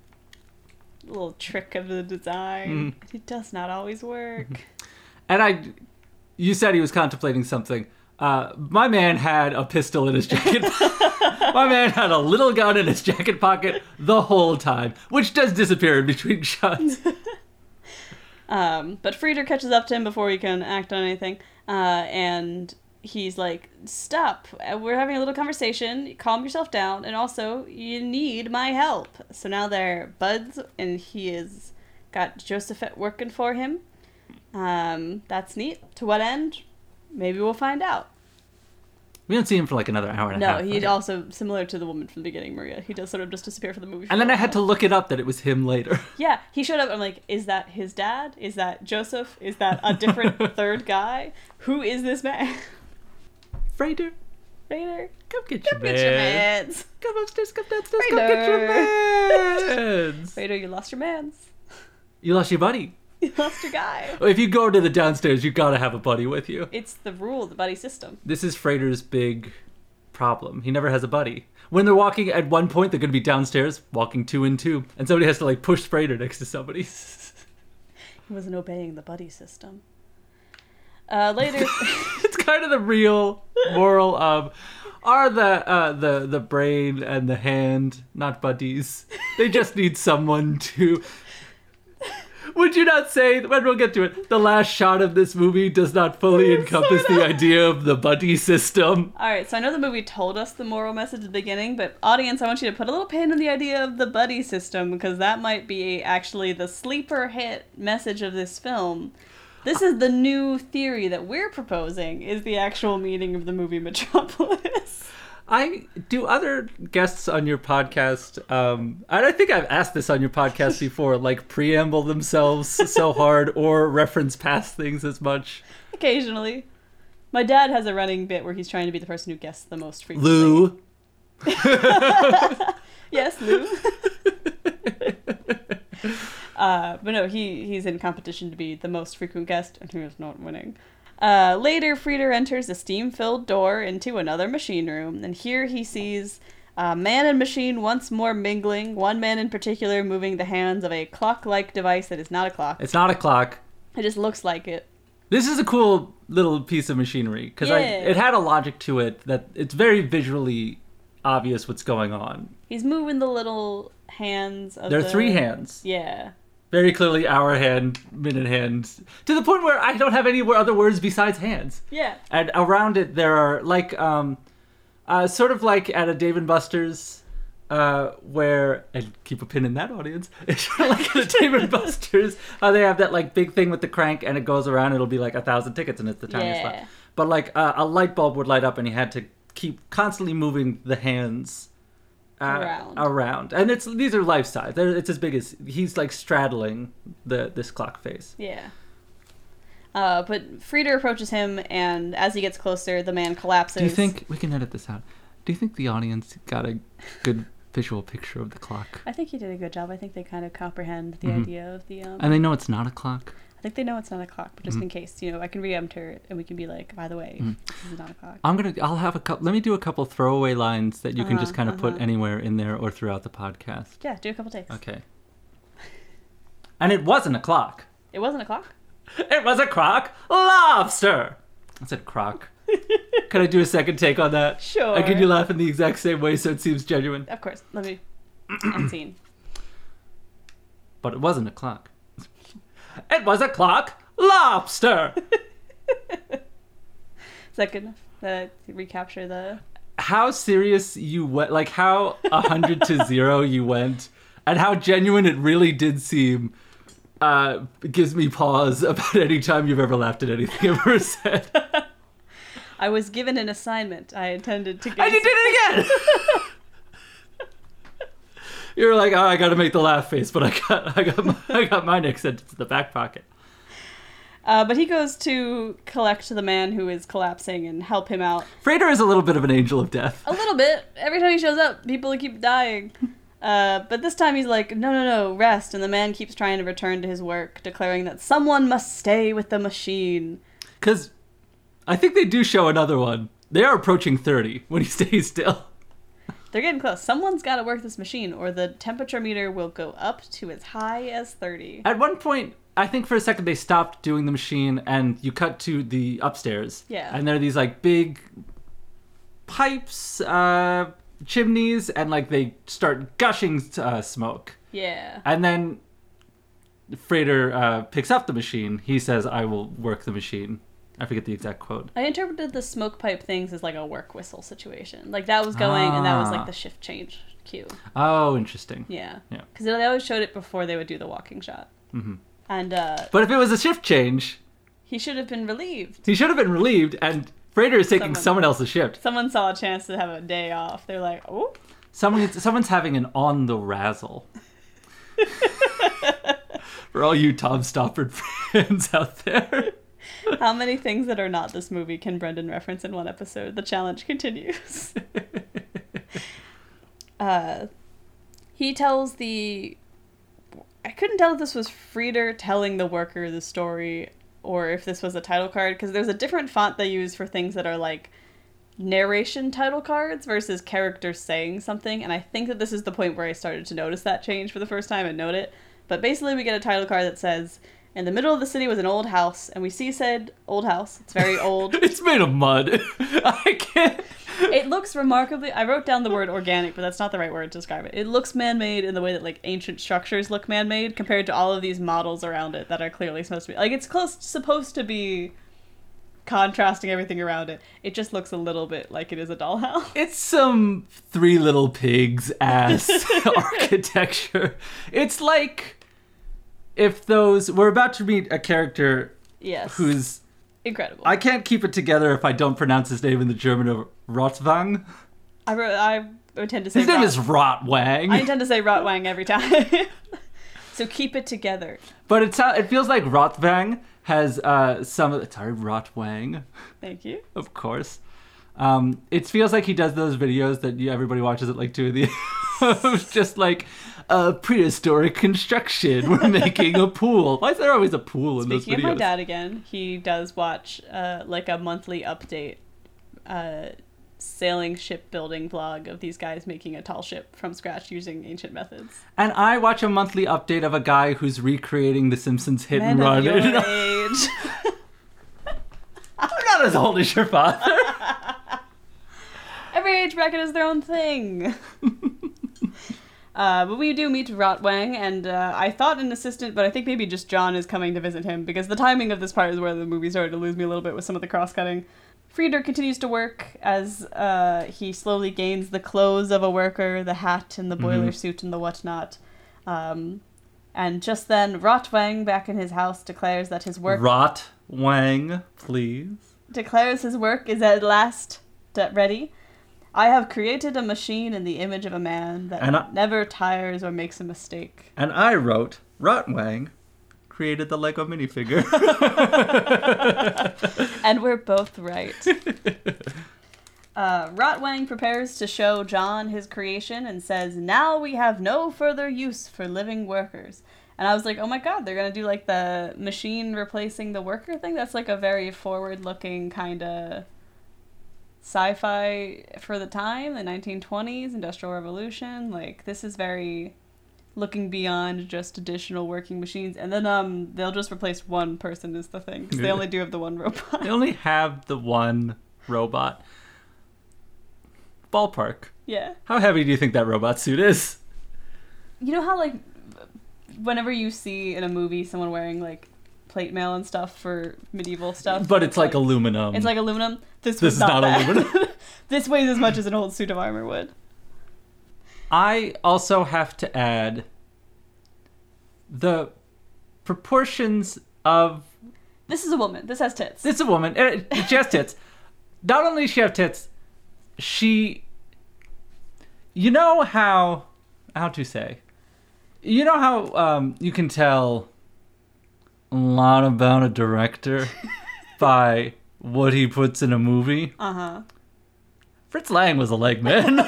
little trick of the design. It does not always work. And I. You said he was contemplating something. Uh, my man had a pistol in his jacket. my man had a little gun in his jacket pocket the whole time, which does disappear in between shots. Um, but Freder catches up to him before he can act on anything, uh, and he's like, "Stop! Uh, We're having a little conversation. Calm yourself down, and also you need my help." So now they're buds, and he has got Josaphat working for him. Um, that's neat. To what end? Maybe we'll find out. We don't see him for like another hour and a half. No, he also similar to the woman from the beginning, Maria. He does sort of just disappear from the movie. And then I had to look it up that it was him later. Yeah, he showed up. I'm like, is that his dad? Is that Joseph? Is that a different third guy? Who is this man? Freder, Raider, come get come your get your man. mans. Come upstairs, come downstairs, come get your mans. Raider, you lost your mans. you lost your buddy. You lost your guy. If you go to the downstairs, you gotta have a buddy with you. It's the rule, the buddy system. This is Freder's big problem. He never has a buddy. When they're walking, at one point they're gonna be downstairs, walking two and two, and somebody has to like push Freder next to somebody. He wasn't obeying the buddy system. Uh, later, it's kind of the real moral of are the uh, the the brain and the hand not buddies? They just need someone to. Would you not say when we'll get to it? The last shot of this movie does not fully encompass the idea of the buddy system. all right. So I know the movie told us the moral message at the beginning, but audience, I want you to put a little pin in the idea of the buddy system because that might be actually the sleeper hit message of this film. This is the new theory that we're proposing is the actual meaning of the movie Metropolis. I do other guests on your podcast, um, and I think I've asked this on your podcast before, like preamble themselves so hard or reference past things as much. Occasionally. My dad has a running bit where he's trying to be the person who guesses the most frequently. Lou. Yes, Lou. uh, but no, he he's in competition to be the most frequent guest, and he is not winning. Uh, later, Freder enters a steam-filled door into another machine room, and here he sees uh, man and machine once more mingling. One man in particular moving the hands of a clock-like device that is not a clock. It's not a clock. It just looks like it. This is a cool little piece of machinery because Yeah. it had a logic to it that it's very visually obvious what's going on. He's moving the little hands of There are the- three hands, Yeah. Very clearly hour hand, minute hand, to the point where I don't have any other words besides hands. Yeah. And around it there are like um, uh, sort of like at a Dave and Buster's. Uh, where and keep a pin in that audience. It's like at a Dave and Buster's. How they have that like big thing with the crank, and it goes around. It'll be like a thousand tickets, and it's the tiniest Yeah. But like uh, a light bulb would light up, and he had to keep constantly moving the hands uh, Around. around. And it's these are life size. They're, it's as big as he's like straddling the this clock face. Yeah. Uh, but Freder approaches him, and as he gets closer, the man collapses. Do you think we can edit this out? Do you think the audience got a good visual picture of the clock? I think he did a good job. I think they kind of comprehend the Mhm. idea of the. Um, And they know it's not a clock. Think they know it's not a clock, but just Mhm. in case, you know, I can re-enter it, and we can be like, by the way, Mhm. this is not a clock. I'm gonna. I'll have a couple. Let me do a couple throwaway lines that you can just Uh-huh, kind of put uh-huh. anywhere in there or throughout the podcast. Yeah, do a couple takes. Okay. And it wasn't a clock. It wasn't a clock. It was a crock lobster. I said crock. Can I do a second take on that? Sure. I can you laugh in the exact same way so it seems genuine. Of course. Let me. and scene. But it wasn't a clock. It was a clock lobster. Is that good enough? Uh, to recapture the. how serious you went, like how a hundred to zero you went, and how genuine it really did seem. Uh, gives me pause about any time you've ever laughed at anything I've ever said. I was given an assignment. I intended to. Get And you did it again. You were like, oh, I got to make the laugh face, but I got, I got, my, I got my next sentence in the back pocket. Uh, but he goes to collect the man who is collapsing and help him out. Freder is a little bit of an angel of death. A little bit. Every time he shows up, people keep dying. Uh, but this time he's like, no, no, no, rest. And the man keeps trying to return to his work, declaring that someone must stay with the machine. Because I think they do show another one. They are approaching 30 when he stays still. They're getting close. Someone's got to work this machine, or the temperature meter will go up to as high as 30. At one point, I think for a second they stopped doing the machine and you cut to the upstairs. Yeah. And there are these like big pipes, uh, chimneys, and like they start gushing uh, smoke. Yeah. And then Freder uh, picks up the machine. He says, I will work the machine. I forget the exact quote. I interpreted the smoke pipe things as like a work whistle situation. Like that was going, and that was Ah. like the shift change cue. Oh, interesting. Yeah. Yeah. Because they always showed it before they would do the walking shot. Mm-hmm. And uh, But if it was a shift change, he should have been relieved. he should have been relieved, and Freder is taking Someone- someone else's shift. Someone saw a chance to have a day off. They're like, oh, Someone, someone's having an on the razzle. For all you Tom Stoppard fans out there. how many things that are not this movie can Brendan reference in one episode? The challenge continues. uh, he tells the. I couldn't tell if this was Freder telling the worker the story or if this was a title card because there's a different font they use for things that are like narration title cards versus characters saying something. And I think that this is the point where I started to notice that change for the first time and note it. But basically, we get a title card that says, In the middle of the city was an old house, and we see said old house. It's very old. it's made of mud. I can't. it looks remarkably. I wrote down the word organic, but that's not the right word to describe it. It looks man made in the way that like ancient structures look man made compared to all of these models around it that are clearly supposed to be like it's close supposed to be contrasting everything around it. It just looks a little bit like it is a dollhouse. It's some Three Little Pigs ass architecture. It's like if those. We're about to meet a character Yes, who's. incredible. I can't keep it together if I don't pronounce his name in the German of Rotwang. I wrote. I intend to say. His name Rot- is Rotwang. I intend to say Rotwang every time. so keep it together. But it sounds, it feels like Rotvang has uh, some. Sorry, Rotwang, Thank you. of course. Um, it feels like he does those videos that you, everybody watches at like two of the. Just like a prehistoric construction. We're making a pool. Why is there always a pool in Speaking those of my dad again, he does watch uh, like a monthly update, uh, sailing shipbuilding vlog of these guys making a tall ship from scratch using ancient methods. And I watch a monthly update of a guy who's recreating The Simpsons hit and Men of run. your age. I'm not as old as your father. Every age bracket is their own thing. Uh, but we do meet Rotwang, and uh, I thought an assistant, but I think maybe just John is coming to visit him because the timing of this part is where the movie started to lose me a little bit with some of the cross cutting. Freder continues to work as uh, he slowly gains the clothes of a worker, the hat and the boiler Mhm. suit and the whatnot. Um, and just then, Rotwang, back in his house, declares that his work Rotwang, please. declares his work is at last ready. I have created a machine in the image of a man that I- never tires or makes a mistake. And I wrote Rotwang created the Lego minifigure. And we're both right. Uh, Rotwang prepares to show John his creation and says, Now we have no further use for living workers. And I was like, oh my god, they're going to do like the machine replacing the worker thing? That's like a very forward looking kind of sci fi for the time, the 1920s, Industrial Revolution. Like, this is very looking beyond just additional working machines. And then um, they'll just replace one person, is the thing cuz they only do have the one robot. they only have the one robot. Ballpark. yeah. How heavy do you think that robot suit is? you know how like whenever you see in a movie someone wearing like plate mail and stuff for medieval stuff, But it's like aluminum. it's like aluminum. This, This is not, not aluminum. this weighs as much as an old suit of armor would. I also have to add the proportions of This is a woman. This has tits. This is a woman. Uh, She has tits. Not only does she have tits, she. You know how. How to say? You know how um, you can tell lot about a director by what he puts in a movie? Uh huh. Fritz Lang was a leg man.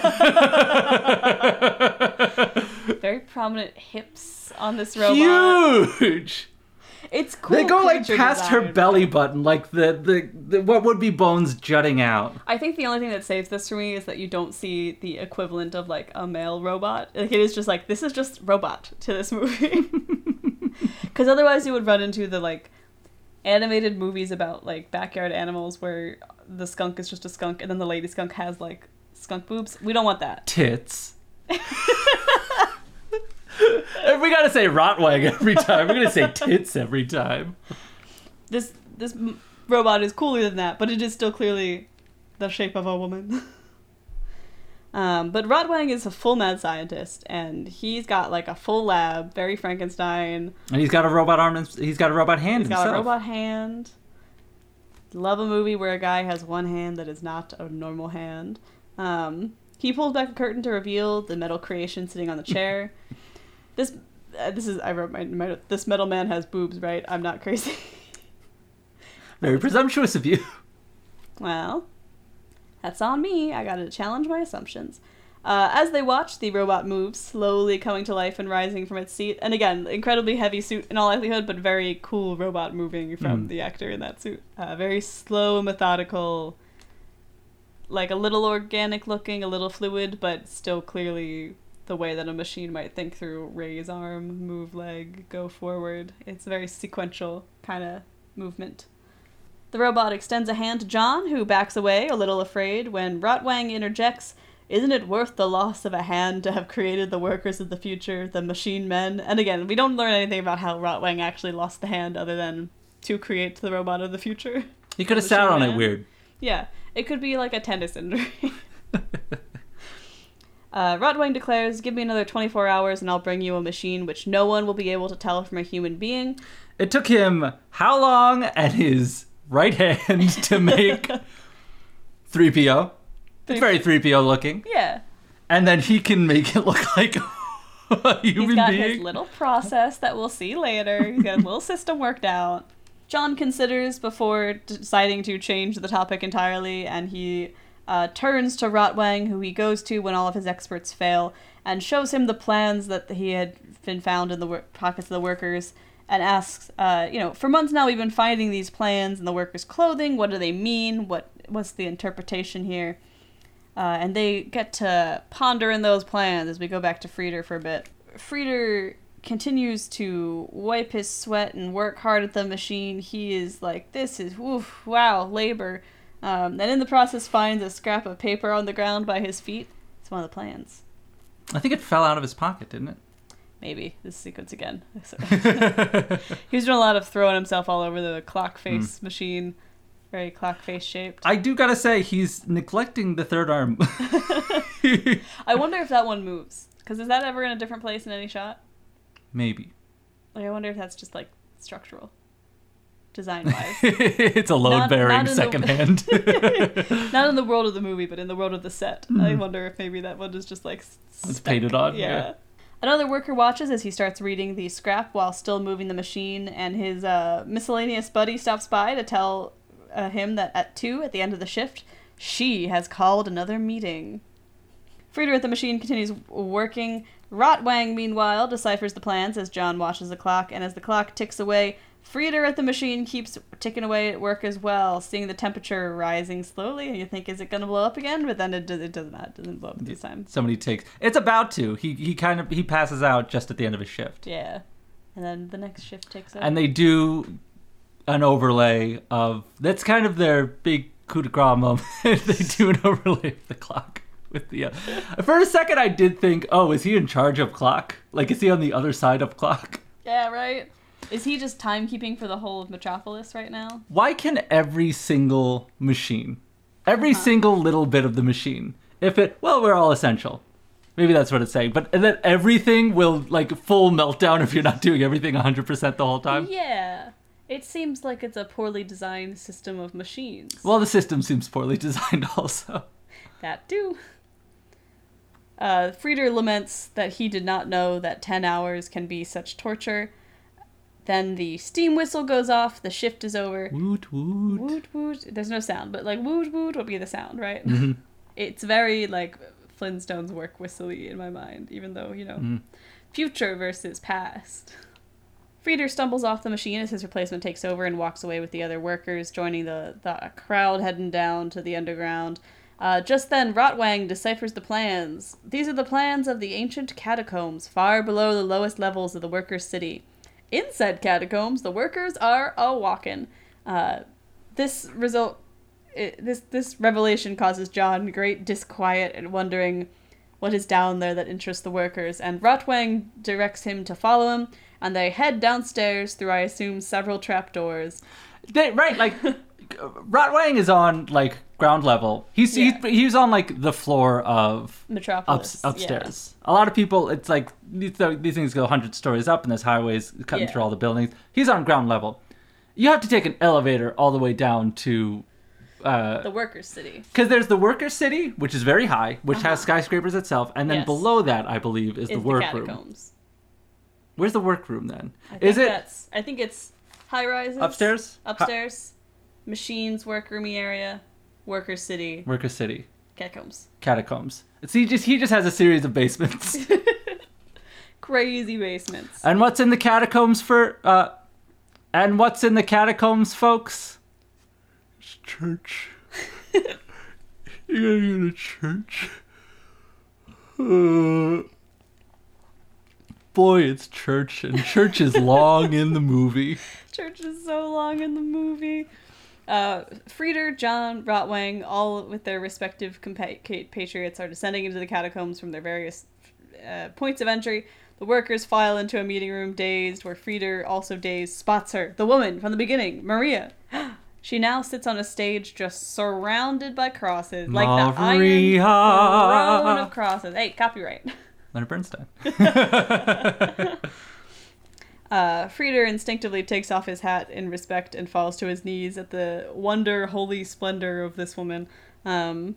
Very prominent hips on this robot. Huge. It's cool. They go like past her design. belly button, like the, the, the what would be bones jutting out. I think the only thing that saves this for me is that you don't see the equivalent of like a male robot. Like it is just like this is just robot to this movie. Because otherwise you would run into the like animated movies about like backyard animals where the skunk is just a skunk and then the lady skunk has like skunk boobs. We don't want that. tits. we gotta say Rotwang every time, we're gonna say tits every time. This this m- robot is cooler than that, but it is still clearly the shape of a woman. um, but Rotwang is a full mad scientist, and he's got like a full lab, very Frankenstein. And he's got a robot arm. And he's got a robot hand He's got himself. a robot hand. Love a movie where a guy has one hand that is not a normal hand. Um, he pulls back the curtain to reveal the metal creation sitting on the chair. this, uh, this is I wrote my, my this metal man has boobs, right? I'm not crazy. Very presumptuous of you. well, that's on me. I gotta challenge my assumptions. Uh, as they watch, the robot moves, slowly coming to life and rising from its seat. And again, incredibly heavy suit in all likelihood, but very cool robot moving from Mm. the actor in that suit. Uh, very slow, methodical, like a little organic looking, a little fluid, but still clearly the way that a machine might think through raise arm, move leg, go forward. It's a very sequential kind of movement. The robot extends a hand to John, who backs away, a little afraid, when Rotwang interjects, Isn't it worth the loss of a hand to have created the workers of the future, the machine men? And again, we don't learn anything about how Rotwang actually lost the hand other than to create the robot of the future. He could have sat on it weird. Yeah, it could be like a tennis injury. Uh, Rotwang declares, Give me another 24 hours and I'll bring you a machine which no one will be able to tell from a human being. It took him how long and his right hand to make 3PO? It's very 3PO looking. Yeah. And then he can make it look like a human He's got being. his little process that we'll see later. He's got a little system worked out. John considers before deciding to change the topic entirely, and he uh, turns to Rotwang, who he goes to when all of his experts fail, and shows him the plans that he had been found in the wor- pockets of the workers, and asks, uh, you know, for months now we've been finding these plans in the workers' clothing. What do they mean? What what's the interpretation here? Uh, and they get to ponder in those plans as we go back to Freder for a bit. Freder continues to wipe his sweat and work hard at the machine. He is like, this is, woof, wow, labor. Um, and in the process finds a scrap of paper on the ground by his feet. It's one of the plans. I think it fell out of his pocket, didn't Maybe this sequence again. it? he was doing a lot of throwing himself all over the clock face machine. Very clock face shaped. I do gotta say, he's neglecting the third arm. I wonder if that one moves. Because is that ever in a different place in any shot? Maybe. Like, I wonder if that's just like structural, design wise. it's a load Not- bearing not in the- second hand. Not in the world of the movie, but in the world of the set. I Hmm. wonder if maybe that one is just like. s- It's stuck. painted on, yeah. Another worker watches as he starts reading the scrap while still moving the machine, and his uh, miscellaneous buddy stops by to tell uh, him that at 2, at the end of the shift, she has called another meeting. Freder at the machine continues working. Rotwang, meanwhile, deciphers the plans as John watches the clock, and as the clock ticks away, Freder at the machine keeps ticking away at work as well, seeing the temperature rising slowly, and you think, is it going to blow up again? But then it, does, it does not. It doesn't blow up this time. Somebody takes. It's about to. He he kind of he passes out just at the end of his shift, Yeah. And then the next shift takes over. and they do an overlay of. That's kind of their big coup de grace moment. they do an overlay of the clock. with the. Uh, for a second, I did think, oh, is he in charge of clock? Like, is he on the other side of clock? Yeah, right. Is he just timekeeping for the whole of Metropolis right now? Why can every single machine, every Uh-huh. single little bit of the machine, if it, well, we're all essential. Maybe that's what it's saying. But and then everything will, like, full meltdown if you're not doing everything 100% the whole time. Yeah. It seems like it's a poorly designed system of machines. Well, the system seems poorly designed also. That too. Uh, Freder laments that he did not know that 10 hours can be such torture. Then the steam whistle goes off, the shift is over. Woot woot. Woot woot. There's no sound, but like woot woot would be the sound, right? Mhm. It's very like Flintstones work whistly in my mind, even though, you know, Mhm. future versus past. Freder stumbles off the machine as his replacement takes over and walks away with the other workers, joining the, the crowd heading down to the underground. Uh, just then, Rotwang deciphers the plans. These are the plans of the ancient catacombs, far below the lowest levels of the workers' city. Inside catacombs, the workers are a walkin'. Uh, this result, it, this this revelation causes John great disquiet and wondering what is down there that interests the workers. And Rotwang directs him to follow him, and they head downstairs through, I assume, several trapdoors. They, right, like Rotwang is on like ground level. He's Yeah. he's he's on like the floor of Metropolis up, upstairs. A lot of people, it's like these, these things go hundred stories up, and there's highways cutting Yeah. through all the buildings. He's on ground level. You have to take an elevator all the way down to. Yeah, the workers' city. Because there's the worker city, which is very high, which has Uh-huh. skyscrapers itself, and then Yes. below that, I believe, is, Is the workroom. Where's the workroom then? I think Is it That's, I think it's high rises. upstairs? Upstairs. Machines, workroomy area, worker city, worker city, catacombs. catacombs. It's he just he just has a series of basements. Crazy basements. And what's in the catacombs for uh and what's in the catacombs, folks? It's church. you gotta go to church. Uh, boy, it's church, and church is long in the movie. Church is so long in the movie. Uh, Freder, John, Rotwang, all with their respective compatriots, are descending into the catacombs from their various uh, points of entry. The workers file into a meeting room, dazed, where Freder, also dazed, spots her, the woman from the beginning, Maria. She now sits on a stage just surrounded by crosses, like the iron throne of crosses. Hey, copyright. Leonard Bernstein. Uh, Freder instinctively takes off his hat in respect and falls to his knees at the wonder, holy splendor of this woman. Um,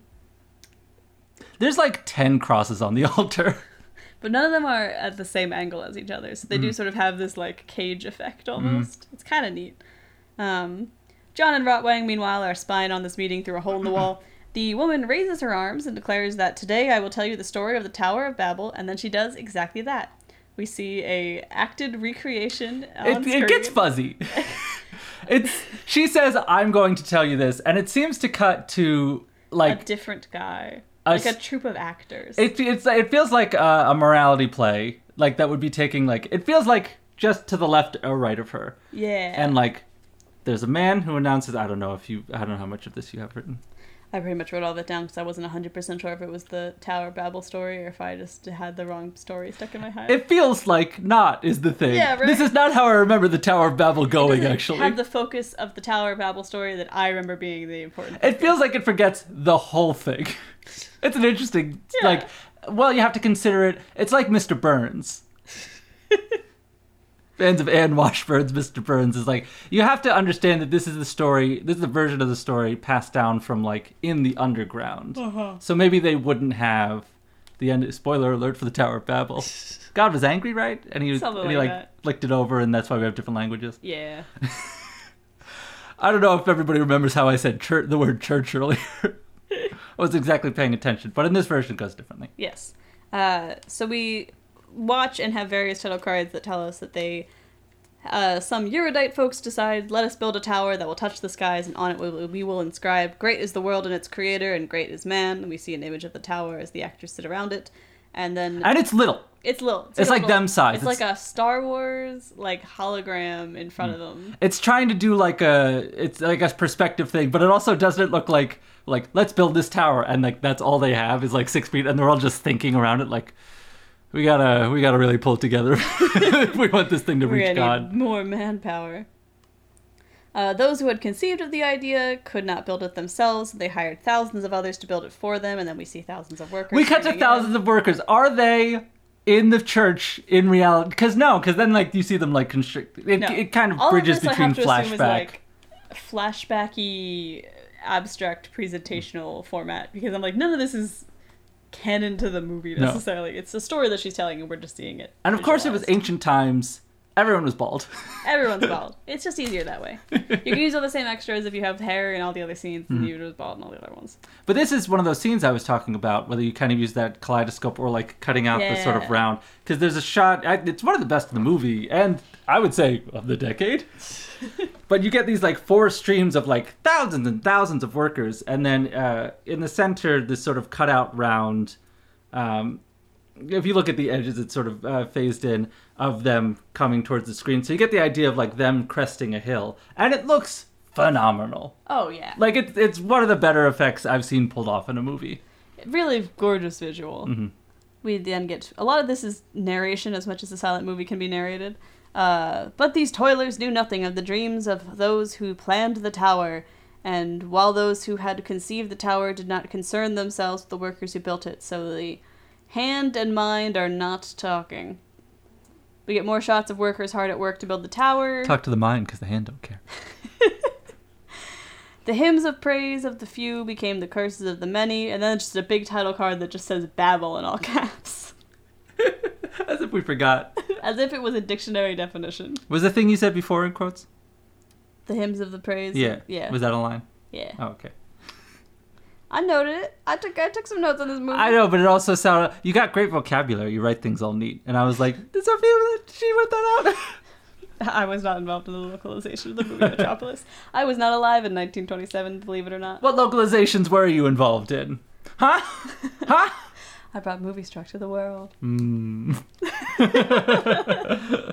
There's like 10 crosses on the altar. but none of them are at the same angle as each other, so they do sort of have this like cage effect almost. It's kind of neat. Um, John and Rotwang, meanwhile, are spying on this meeting through a hole in the wall. The woman raises her arms and declares that today I will tell you the story of the Tower of Babel, and then she does exactly that. We see a acted recreation. On it, it gets fuzzy. it's she says I'm going to tell you this, and it seems to cut to like a different guy, A like a troupe of actors. it. It's it feels like a, a morality play, like that would be taking like it feels like just to the left or right of her, yeah, and like there's a man who announces. I don't know if you. I don't know how much of this you have written. I pretty much wrote all that down because I wasn't hundred percent sure if it was the Tower of Babel story or if I just had the wrong story stuck in my head. It feels like not is the thing. Yeah, right. This is not how I remember the Tower of Babel going. Actually, have the focus of the Tower of Babel story that I remember being the important. It feels like it forgets the whole thing. It's an interesting, Yeah. like, well, you have to consider it. It's like Mr. Burns. Fans of Anne Washburn's Mr. Burns is like, you have to understand that this is the story, this is the version of the story passed down from, like, in the underground. Uh-huh. So maybe they wouldn't have the end, spoiler alert for the Tower of Babel. God was angry, right? And he, was, Something and he like flicked it over, and that's why we have different languages. Yeah, I don't know if everybody remembers how I said chur- the word church earlier. I was exactly paying attention, but in this version it goes differently. yes. Uh, so we watch and have various title cards that tell us that they. Uh, some erudite folks decide, let us build a tower that will touch the skies, and on it we will, we will inscribe, Great is the world and its creator, and great is man. And we see an image of the tower as the actors sit around it. and then and it's little. it's little. it's like a them size. It's, It's- like a Star Wars like hologram in front of them. It's trying to do like a it's like a perspective thing, but it also doesn't look like like let's build this tower and like that's all they have is like six feet and they're all just thinking around it like we gotta we gotta really pull it together if we want this thing to We're reach God. more manpower. Uh, those who had conceived of the idea could not build it themselves. They hired thousands of others to build it for them, and then we see thousands of workers. We cut to thousands of workers. Are they in the church in reality? Because no, because then like you see them like constrict. It, No. it kind of All bridges of this between I have to flashback. assume is like flashbacky, abstract presentational format because I'm like none of this is canon to the movie No. necessarily. It's a story that she's telling, and we're just seeing it. and of course, it was ancient times. Everyone was bald. Everyone's bald. It's just easier that way. You can use all the same extras if you have hair in all the other scenes, and mm-hmm. you was bald in all the other ones. But this is one of those scenes I was talking about, whether you kind of use that kaleidoscope or like cutting out the sort of round. Because there's a shot, it's one of the best in the movie, and I would say of the decade. but you get these like four streams of like thousands and thousands of workers, and then uh, in the center, this sort of cutout round. Um, if you look at the edges, it's sort of uh, phased in of them coming towards the screen. So you get the idea of like them cresting a hill, and it looks phenomenal. Oh yeah, Like it's it's one of the better effects I've seen pulled off in a movie. really gorgeous visual. Mm-hmm. We then get a lot of this is narration as much as a silent movie can be narrated. Uh, but these toilers knew nothing of the dreams of those who planned the tower, and while those who had conceived the tower did not concern themselves with the workers who built it, so the hand and mind are not talking. We get more shots of workers hard at work to build the tower. Talk to the mind because the hand don't care. The hymns of praise of the few became the curses of the many, and then just a big title card that just says Babel in all caps. As if we forgot. As if it was a dictionary definition. Was the thing you said before in quotes? The hymns of the praise. Yeah. Yeah. Was that a line? yeah. Oh, okay. I noted it. I took I took some notes on this movie. I know, but it also sounded. You got great vocabulary. You write things all neat, and I was like, "Did Sophia? She wrote that out." I was not involved in the localization of the movie Metropolis. I was not alive in 1927, believe it or not. what localizations were you involved in? Huh? Huh? I brought Moviestruck to the world. Hmm.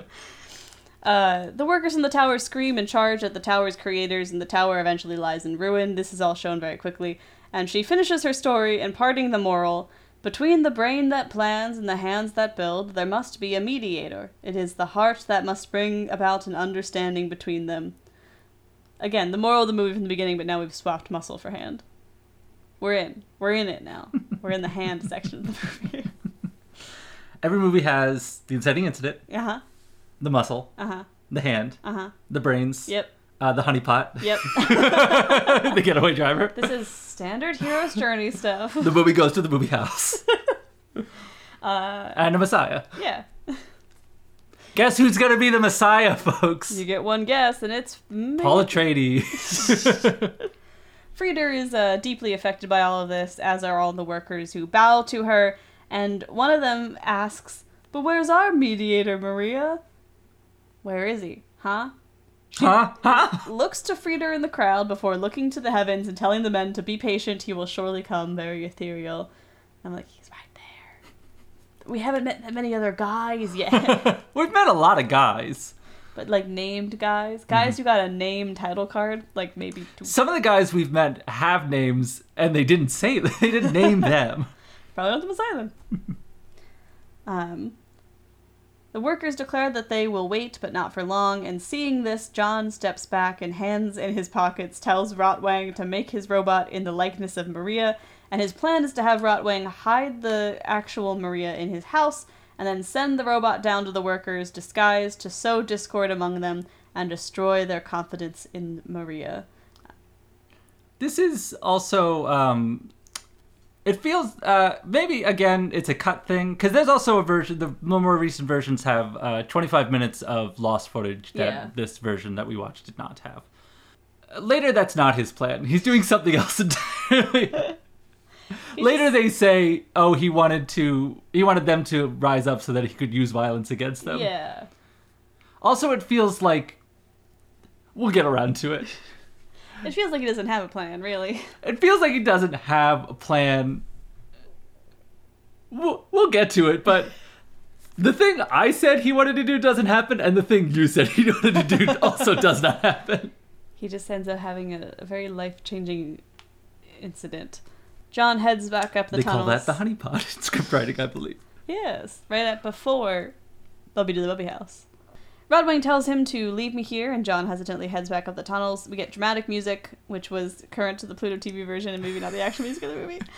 Uh, the workers in the tower scream and charge at the tower's creators, and the tower eventually lies in ruin. This is all shown very quickly. And she finishes her story, imparting the moral Between the brain that plans and the hands that build, there must be a mediator. It is the heart that must bring about an understanding between them. Again, the moral of the movie from the beginning, but now we've swapped muscle for hand. We're in. We're in it now. We're in the hand section of the movie. Every movie has the inciting incident, Uh huh. the muscle, Uh huh. the hand, Uh huh. the brains, Yep. uh, the honeypot, Yep. the getaway driver. this is standard hero's journey stuff. The movie goes to the movie house. Uh, and a messiah. yeah. Guess who's gonna be the messiah, folks? You get one guess, and it's me. Paul Atreides. Freder is uh, deeply affected by all of this, as are all the workers who bow to her. And one of them asks, "But where's our mediator, Maria? Where is he? Huh?" huh? Huh? Looks to Freder in the crowd before looking to the heavens and telling the men to be patient. He will surely come. Very ethereal. I'm like, he's right there. We haven't met that many other guys yet, We've met a lot of guys. But like named guys, guys who got a name title card, like maybe. Two. Some of the guys we've met have names, and they didn't say they didn't name them. Probably not the then. um, the workers declare that they will wait, but not for long. And seeing this, John steps back and, hands in his pockets, tells Rotwang to make his robot in the likeness of Maria. And his plan is to have Rotwang hide the actual Maria in his house, and then send the robot down to the workers, disguised to sow discord among them and destroy their confidence in Maria. This is also um it feels uh maybe again it's a cut thing because there's also a version the more recent versions have uh 25 minutes of lost footage that Yeah. this version that we watched did not have Uh, later that's not his plan he's doing something else entirely later they say oh he wanted to he wanted them to rise up so that he could use violence against them Yeah. also it feels like we'll get around to it It feels like he doesn't have a plan, really. It feels like he doesn't have a plan. we'll, we'll get to it, but the thing I said he wanted to do doesn't happen, and the thing you said he wanted to do also does not happen. He just ends up having a, a very life changing incident. John heads back up the they tunnels. call that the honeypot in script writing, I believe. Yes, right at before Bubby to the Bubby house. Rotwang tells him to leave me here, and John hesitantly heads back up the tunnels. We get dramatic music, which was current to the Pluto TV version and maybe not the actual music of the movie.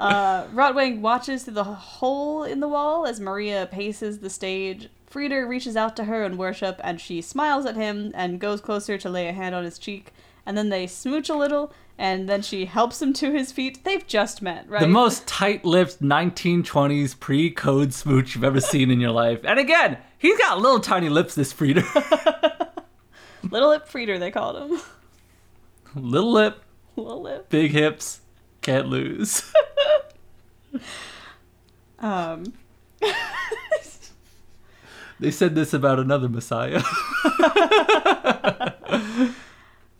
Uh, Rotwang watches through the hole in the wall as Maria paces the stage. Freder reaches out to her in worship, and she smiles at him and goes closer to lay a hand on his cheek. And then they smooch a little, and then she helps him to his feet. They've just met, right? The most tight-lipped 1920s pre-code smooch you've ever seen in your life. And again, he's got little tiny lips, this Freder. Little Lip Freder, they called him. little lip, Little Lip. big hips, can't lose. Um, they said this about another Messiah.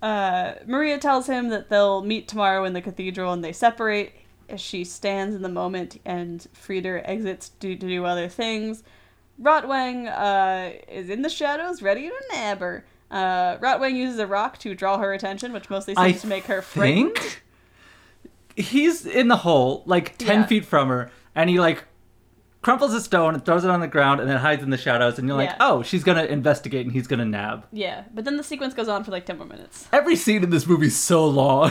Uh, Maria tells him that they'll meet tomorrow in the cathedral and they separate as she stands in the moment and Freder exits to, to do other things. Rotwang uh, is in the shadows, ready to nab her. Uh, Rotwang uses a rock to draw her attention, which mostly seems I to make her frightened. think he's in the hole, like 10 Yeah. feet from her, and he, like, crumples a stone and throws it on the ground and then hides in the shadows, and you're like, Yeah. oh, she's gonna investigate and he's gonna nab. Yeah, but then the sequence goes on for like 10 more minutes. Every scene in this movie is so long.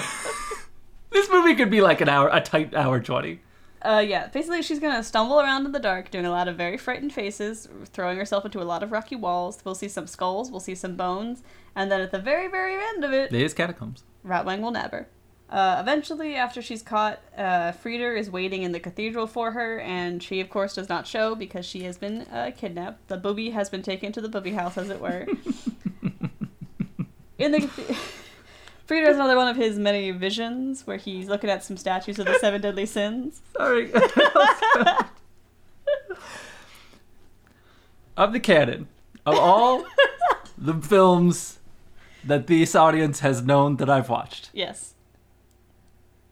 this movie could be like an hour, a tight hour 20. Uh, yeah, basically she's gonna stumble around in the dark, doing a lot of very frightened faces, throwing herself into a lot of rocky walls. We'll see some skulls, we'll see some bones, and then at the very, very end of it, There is catacombs. Rotwang will nab her. Uh, eventually, after she's caught, uh, Freder is waiting in the cathedral for her, and she, of course, does not show because she has been uh, kidnapped. The booby has been taken to the booby house, as it were. in the Freder has another one of his many visions where he's looking at some statues of the seven deadly sins. Sorry. of the canon, of all the films that this audience has known that I've watched, Yes.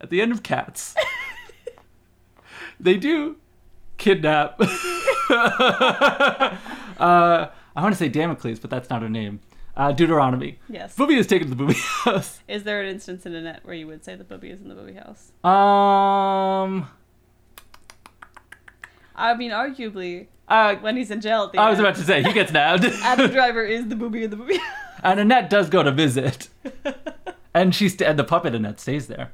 At the end of Cats, they do kidnap. uh, I want to say Damocles, but that's not her name. Uh, Deuteronomy. Yes. Booby is taken to the booby house. Is there an instance in Annette where you would say the booby is in the booby house? Um, I mean, arguably, uh, when he's in jail I was about to say he gets nabbed. Adam Driver is the booby in the booby house. And Annette does go to visit, and she st- and the puppet Annette stays there.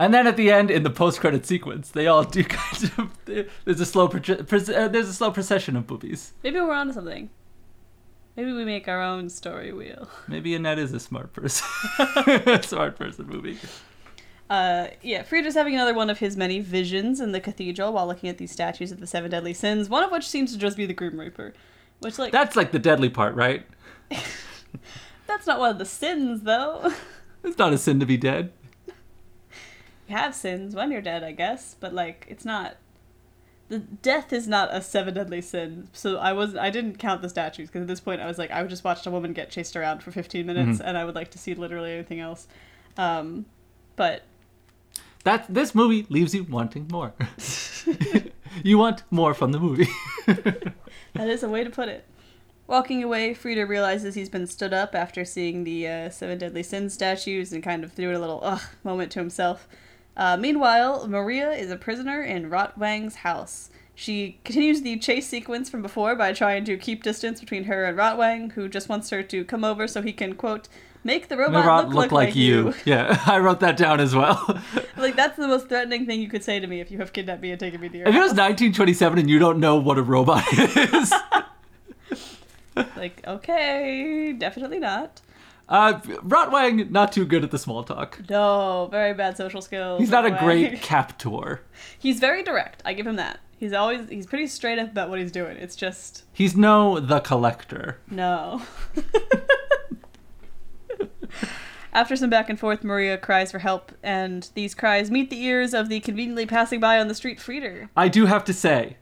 And then at the end, in the post-credit sequence, they all do kind of. There's a slow pro- uh, there's a slow procession of boobies. Maybe we're onto something. Maybe we make our own story wheel. Maybe Annette is a smart person, smart person movie. Uh, yeah, Freder's having another one of his many visions in the cathedral while looking at these statues of the seven deadly sins. One of which seems to just be the Grim Reaper, which like That's like the deadly part, right? that's not one of the sins though. It's not a sin to be dead. You have sins when you're dead, I guess, but like it's not. The death is not a seven deadly sin, so I was I didn't count the statues because at this point I was like I just watched a woman get chased around for 15 minutes Mhm. and I would like to see literally anything else. Um, but That this movie leaves you wanting more. you want more from the movie. That is a way to put it. Walking away, Freder realizes he's been stood up after seeing the uh, Seven Deadly Sins statues and kind of threw a little ugh moment to himself. Uh, meanwhile, Maria is a prisoner in Rotwang's house. She continues the chase sequence from before by trying to keep distance between her and Rotwang, who just wants her to come over so he can, quote, make the robot Robot look, like, you. Yeah, I wrote that down as well. like, that's the most threatening thing you could say to me if you have kidnapped me and taken me to your If it was 1927 and you don't know what a robot is, Like, okay, definitely not. Uh, Rotwang not too good at the small talk. No, very bad social skills. He's not a great captor. He's very direct. I give him that. He's always he's pretty straight up about what he's doing. It's just He's no the collector. no. After some back and forth, Maria cries for help, and these cries meet the ears of the conveniently passing by on the street Freder. I do have to say,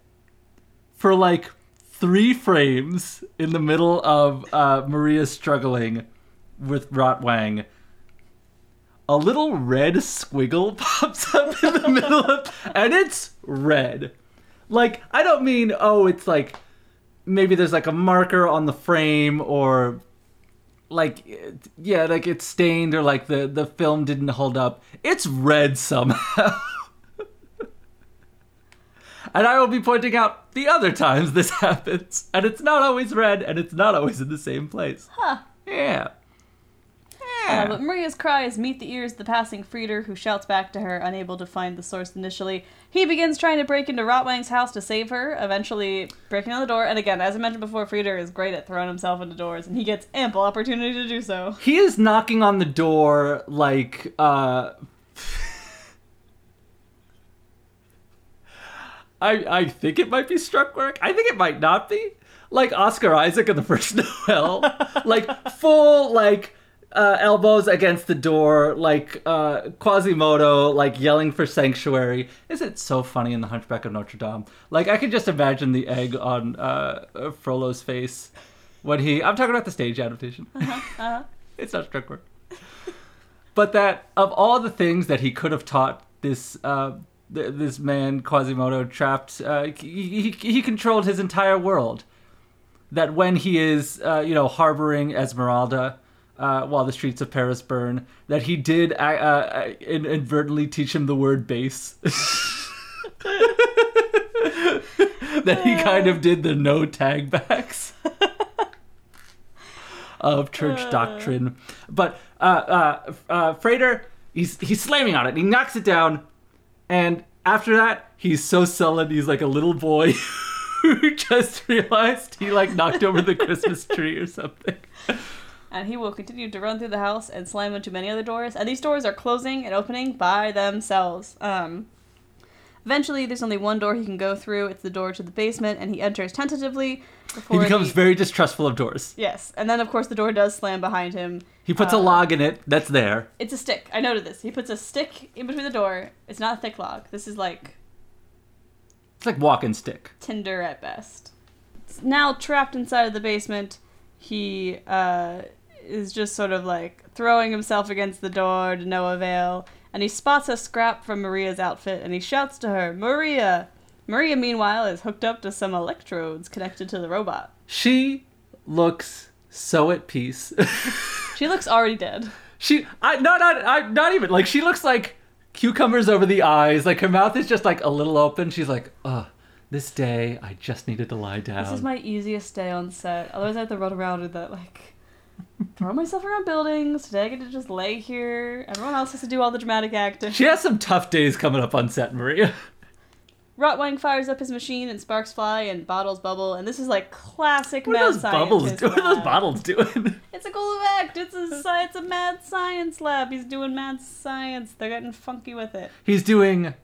for like three frames in the middle of uh, Maria struggling with Rotwang, a little red squiggle pops up in the middle of, and it's red. Like I don't mean oh, it's like maybe there's like a marker on the frame or like yeah, like it's stained or like the the film didn't hold up. It's red somehow. and I will be pointing out the other times this happens, and it's not always red, and it's not always in the same place. Huh. Yeah. Uh, but Maria's cries meet the ears of the passing Freder, who shouts back to her, unable to find the source initially. He begins trying to break into Rotwang's house to save her, eventually breaking on the door. And again, as I mentioned before, Freder is great at throwing himself into doors, and he gets ample opportunity to do so. He is knocking on the door like uh I I think it might be struck work. I think it might not be. Like Oscar Isaac in the first Noel. like full like uh, elbows against the door, like uh, Quasimodo, like yelling for sanctuary. Is it so funny in The Hunchback of Notre Dame? Like I can just imagine the egg on uh, Frollo's face when he. I'm talking about the stage adaptation. Uh-huh. It's not struck work. But that of all the things that he could have taught this uh, th- this man Quasimodo trapped, uh, he, he he controlled his entire world. That when he is uh, you know harboring Esmeralda. Uh, while the streets of Paris burn, that he did uh, uh, inadvertently teach him the word base. that he kind of did the no tag backs of church doctrine. But uh, uh, uh, Freder, he's he's slamming on it. He knocks it down, and after that, he's so sullen. He's like a little boy who just realized he like knocked over the Christmas tree or something. And he will continue to run through the house and slam into many other doors. And these doors are closing and opening by themselves. Um, eventually, there's only one door he can go through. It's the door to the basement, and he enters tentatively. He becomes the- very distrustful of doors. Yes, and then of course the door does slam behind him. He puts a Uh, log in it that's there. It's a stick. I noted this. He puts a stick in between the door. It's not a thick log. This is like It's like walking stick. tinder at best. Now trapped inside of the basement, he uh, is just sort of like throwing himself against the door to no avail. And he spots a scrap from Maria's outfit and he shouts to her, Maria! Maria, meanwhile, is hooked up to some electrodes connected to the robot. She looks so at peace. She looks already dead. She, I not not I not even like she looks like cucumbers over the eyes. Like her mouth is just like a little open. She's like, ugh, this day I just needed to lie down. This is my easiest day on set. Otherwise, I have to run around with that, like, throw myself around buildings. Today, I get to just lay here. Everyone else has to do all the dramatic acting. she has some tough days coming up on set, Maria. Rotwang fires up his machine, and sparks fly, and bottles bubble. And this is like classic What mad are those bubbles? scientist What are those bottles doing? It's a cool effect. It's a it's a mad science lab. He's doing mad science. They're getting funky with it. He's doing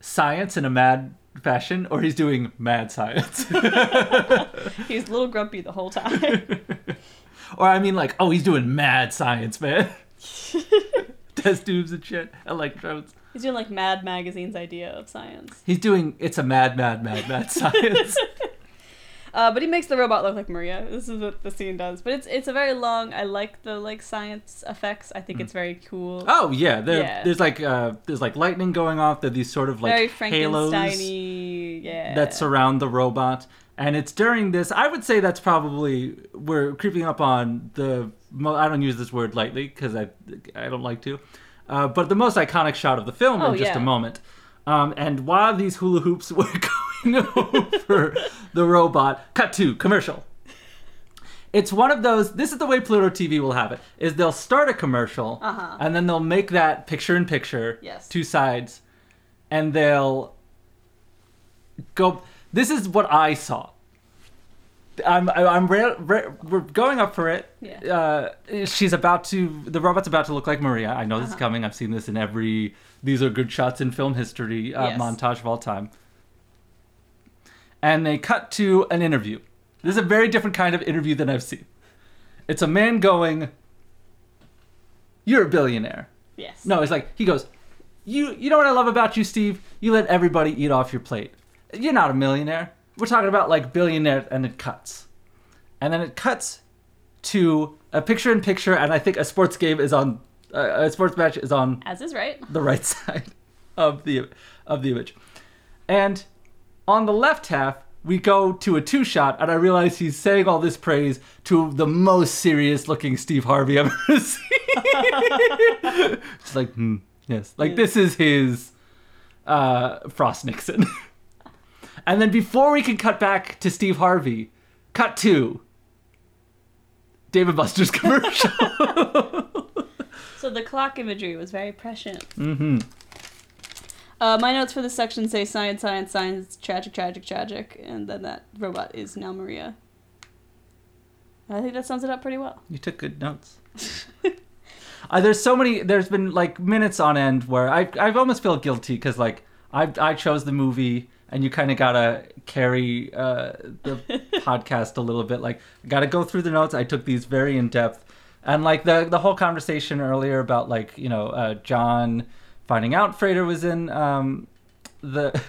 science in a mad fashion, or he's doing mad science. He's a little grumpy the whole time. Or I mean, like, oh, he's doing mad science, man. Test tubes and shit, electrodes. He's doing like Mad Magazine's idea of science. He's doing it's a mad, mad, mad, mad science. Uh, but he makes the robot look like Maria. This is what the scene does. But it's it's a very long. I like the like science effects. I think it's very cool. Oh yeah, Yeah. there's like uh, there's like lightning going off. There are these sort of like very halos Yeah. that surround the robot, and it's during this. I would say that's probably we're creeping up on the. I don't use this word lightly because I I don't like to, uh, but the most iconic shot of the film Oh, in just yeah. a moment. Um, and while these hula hoops were going over the robot, cut to commercial. It's one of those. This is the way Pluto TV will have it: is they'll start a commercial, Uh-huh. and then they'll make that picture in picture, Yes. two sides, and they'll go. This is what I saw. I'm I'm re- re- we're going up for it. Yeah. Uh, she's about to. The robot's about to look like Maria. I know this is Uh-huh. coming. I've seen this in every. These are good shots in film history uh, Yes. montage of all time. And they cut to an interview. This is a very different kind of interview than I've seen. It's a man going, "You're a billionaire." yes. No, it's like he goes, "You you know what I love about you, Steve? You let everybody eat off your plate. You're not a millionaire. We're talking about like billionaire." And it cuts, and then it cuts to a picture in picture, and I think a sports game is on Uh, a sports match is on As is right. the right side of the of the image. And on the left half, we go to a two shot, and I realize he's saying all this praise to the most serious looking Steve Harvey I've ever seen. it's like, hmm, yes, like this is his uh, Frost Nixon. And then before we can cut back to Steve Harvey, cut to David Buster's commercial. So the clock imagery was very prescient. mm-hmm. Uh, my notes for this section say science, science, science, tragic, tragic, tragic, and then that robot is now Maria. I think that sums it up pretty well. You took good notes. uh, there's so many. There's been like minutes on end where I I almost feel guilty because like I I chose the movie and you kind of gotta carry uh, the podcast a little bit. Like gotta go through the notes. I took these very in depth and like the the whole conversation earlier about like you know uh, John finding out Freder was in um, the.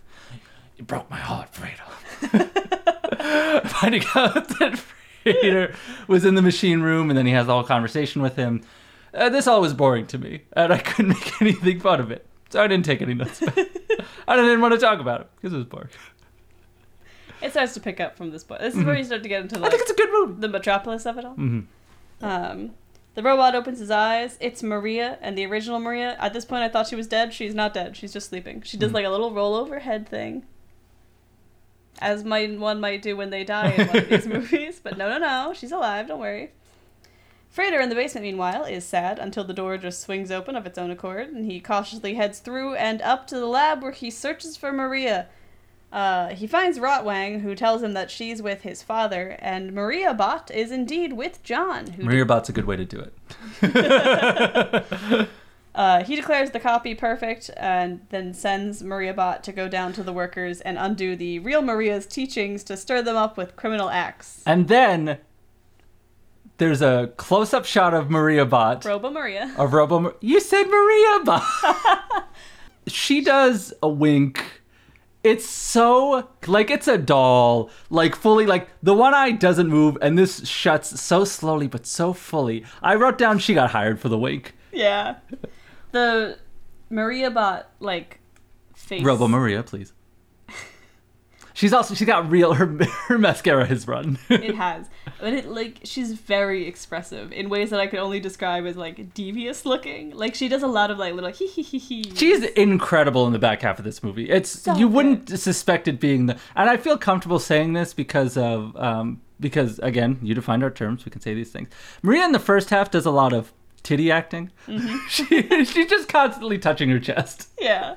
you broke my heart, Freder. finding out that Freder was in the machine room, and then he has the whole conversation with him. Uh, this all was boring to me, and I couldn't make anything fun of it, so I didn't take any notes. I didn't want to talk about it because it was boring. It starts to pick up from this point. This is where you start to get into I think it's a good movie. the metropolis of it all. hmm Um, the robot opens his eyes. It's Maria, and the original Maria. At this point, I thought she was dead. She's not dead. She's just sleeping. She does Mhm. like a little rollover head thing, as might one might do when they die in one of these movies. But no, no, no. She's alive. Don't worry. Freder in the basement, meanwhile, is sad until the door just swings open of its own accord, and he cautiously heads through and up to the lab where he searches for Maria. Uh, he finds Rotwang, who tells him that she's with his father, and Maria Bot is indeed with John, who Maria Bot's a good way to do it. Uh, he declares the copy perfect and then sends Maria Bot to go down to the workers and undo the real Maria's teachings to stir them up with criminal acts. and then there's a close-up shot of Maria Bot. Robo Maria. of Robo. You said Maria Bot. she does a wink. It's so like it's a doll, like fully like the one eye doesn't move, and this shuts so slowly but so fully. I wrote down she got hired for the wink. Yeah. The Maria Bot, like, face. Robo Maria, please. She's also she's got real her her mascara has run. It has. But it, like, she's very expressive in ways that I could only describe as, like, devious looking. Like, she does a lot of, like, little hee hee hee hee. She's incredible in the back half of this movie. It's So you wouldn't suspect it being the, and I feel comfortable saying this because of um because again you defined our terms. We can say these things. Maria in the first half does a lot of titty acting. she she's just constantly touching her chest. Yeah.